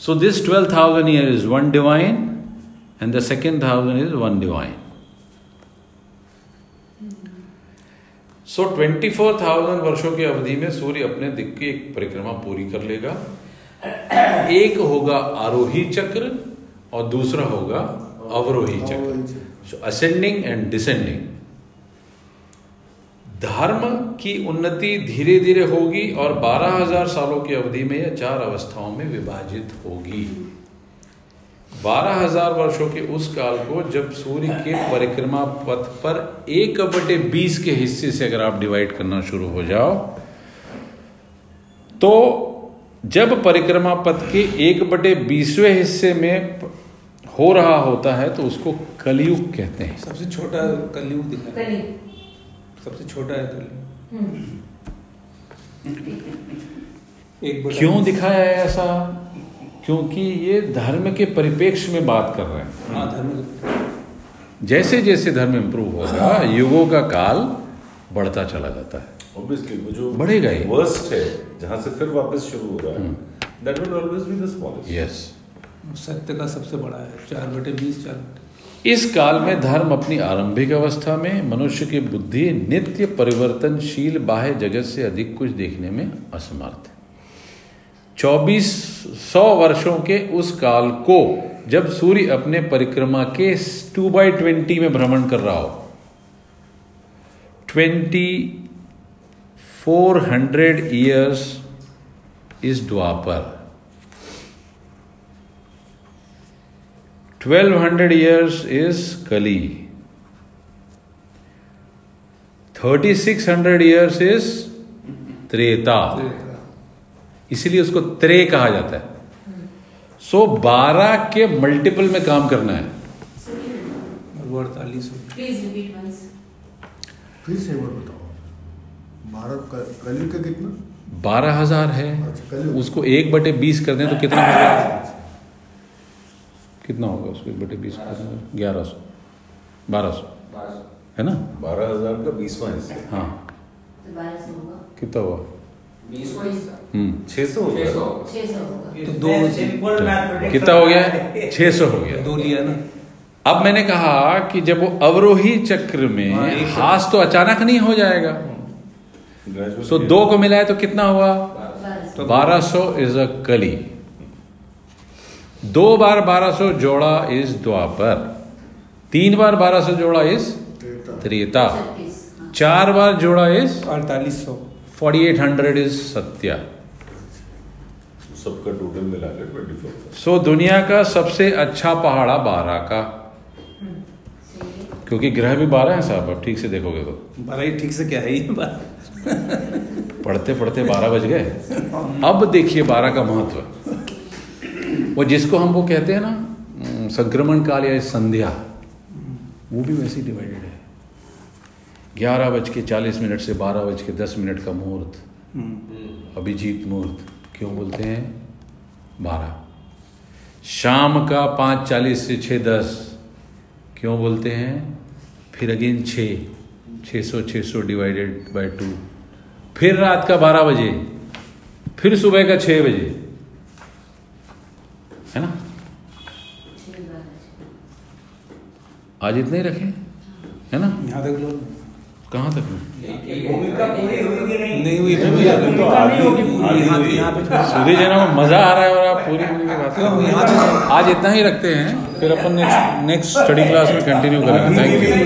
So this twelve thousand year is one divine and the second thousand is one divine so twenty four thousand वर्षों की अवधि में सूर्य अपने दिख की एक परिक्रमा पूरी कर लेगा। एक होगा आरोही चक्र और दूसरा होगा अवरोही चक्र। सो असेंडिंग एंड डिसेंडिंग धर्म की उन्नति धीरे धीरे होगी और 12000 सालों की अवधि में यह चार अवस्थाओं में विभाजित होगी। 12000 वर्षों के उस काल को जब सूर्य के परिक्रमा पथ पर एक बटे बीस के हिस्से से अगर आप डिवाइड करना शुरू हो जाओ तो जब परिक्रमा पथ के एक बटे बीसवें हिस्से में हो रहा होता है तो उसको कलयुग कहते हैं। सबसे छोटा कलयुग दिखा सबसे छोटा है कलयुग। हम्म, एक क्यों दिखाया है ऐसा? क्योंकि ये धर्म के परिप्रेक्ष्य में बात कर रहे हैं। हाँ धर्म जैसे जैसे धर्म इंप्रूव होगा युगों का काल बढ़ता चला जाता है। ऑब्वियसली वो जो बढ़ेगा ही। वर्स्ट है जहाँ से फिर वापस शुरू हो रहा है that will always be the smallest yes सत्य का सबसे बड़ा है चार बटे बीस चार बटे इस काल में धर्म अपनी आरंभिक अवस्था में मनुष्य की बुद्धि नित्य परिवर्तनशील बाह्य जगत से अधिक कुछ देखने में असमर्थ है। चौबीस सौ वर्षों के उस काल को, जब सूर्य अपने परिक्रमा के टू बाई ट्वेंटी में भ्रमण कर रहा हो। Twenty four hundred years is Dwapar. Twelve hundred years is Kali. Thirty six hundred years is Treta. इसीलिए उसको त्रे कहा जाता है। सो so, बारह के मल्टीपल में काम करना है। बारह हज़ार है। अच्छा, उसको एक बटे बीस कर दें तो कितना होगा? कितना होगा उसको एक बटे बीस कर दें? ग्यारह सौ। बारह सौ। है ना? बारह हज़ार का बीसवां हिस्सा हाँ। तो कितना हुआ बीस को हिस्सा हम्म। छह सौ सौ। होगा तो दो कितना हो गया? छह सौ हो गया। दो लिया ना। अब मैंने कहा कि जब वो अवरोही चक्र हाँ, में हास तो अचानक नहीं हो जाएगा। सो दो को मिलाए तो कितना हुआ? बारह सौ। तो बारह सौ इज़ अ कली। दो बार बारह सौ जोड़ा इज़ द्वापर। तीन बार बारह सौ जोड़ा इज़ त्रेता। हाँ चार बार जोड़ा इज़ अड़तालीस सौ। Forty eight hundred is Satya सबका टोटल मिला के ट्वेंटी फोर सो दुनिया का सबसे अच्छा पहाड़ा बारह का। क्योंकि ग्रह भी बारह है साहब अब ठीक से देखोगे तो। बारह ही ठीक से क्या है ये पढ़ते पढ़ते बारह बज गए। अब देखिए बारह का महत्व। वो जिसको हम वो कहते हैं ना संक्रमण काल या संध्या वो भी वैसे ही डिवाइडेड है। ग्यारह बज के चालीस मिनट से बारह बज के दस मिनट का मुहूर्त। अभिजीत मुहूर्त। क्यों बोलते हैं? बारह। शाम का पाँच चालीस से छः दस। क्यों बोलते हैं? फिर अगेन छः छः सौ छः सौ डिवाइडेड बाय टू फिर रात का बारह बजे। फिर सुबह का छः बजे। है ना? आज इतने ही रखें। है ना? यहाँ तक लो कहाँ तक नहीं? हुई छोड़- सूर्य जी में मज़ा आ रहा है और आप पूरी बात हैं। आज इतना ही रखते हैं फिर अपन नेक्स्ट नेक्स्ट स्टडी क्लास में कंटिन्यू करेंगे। Thank you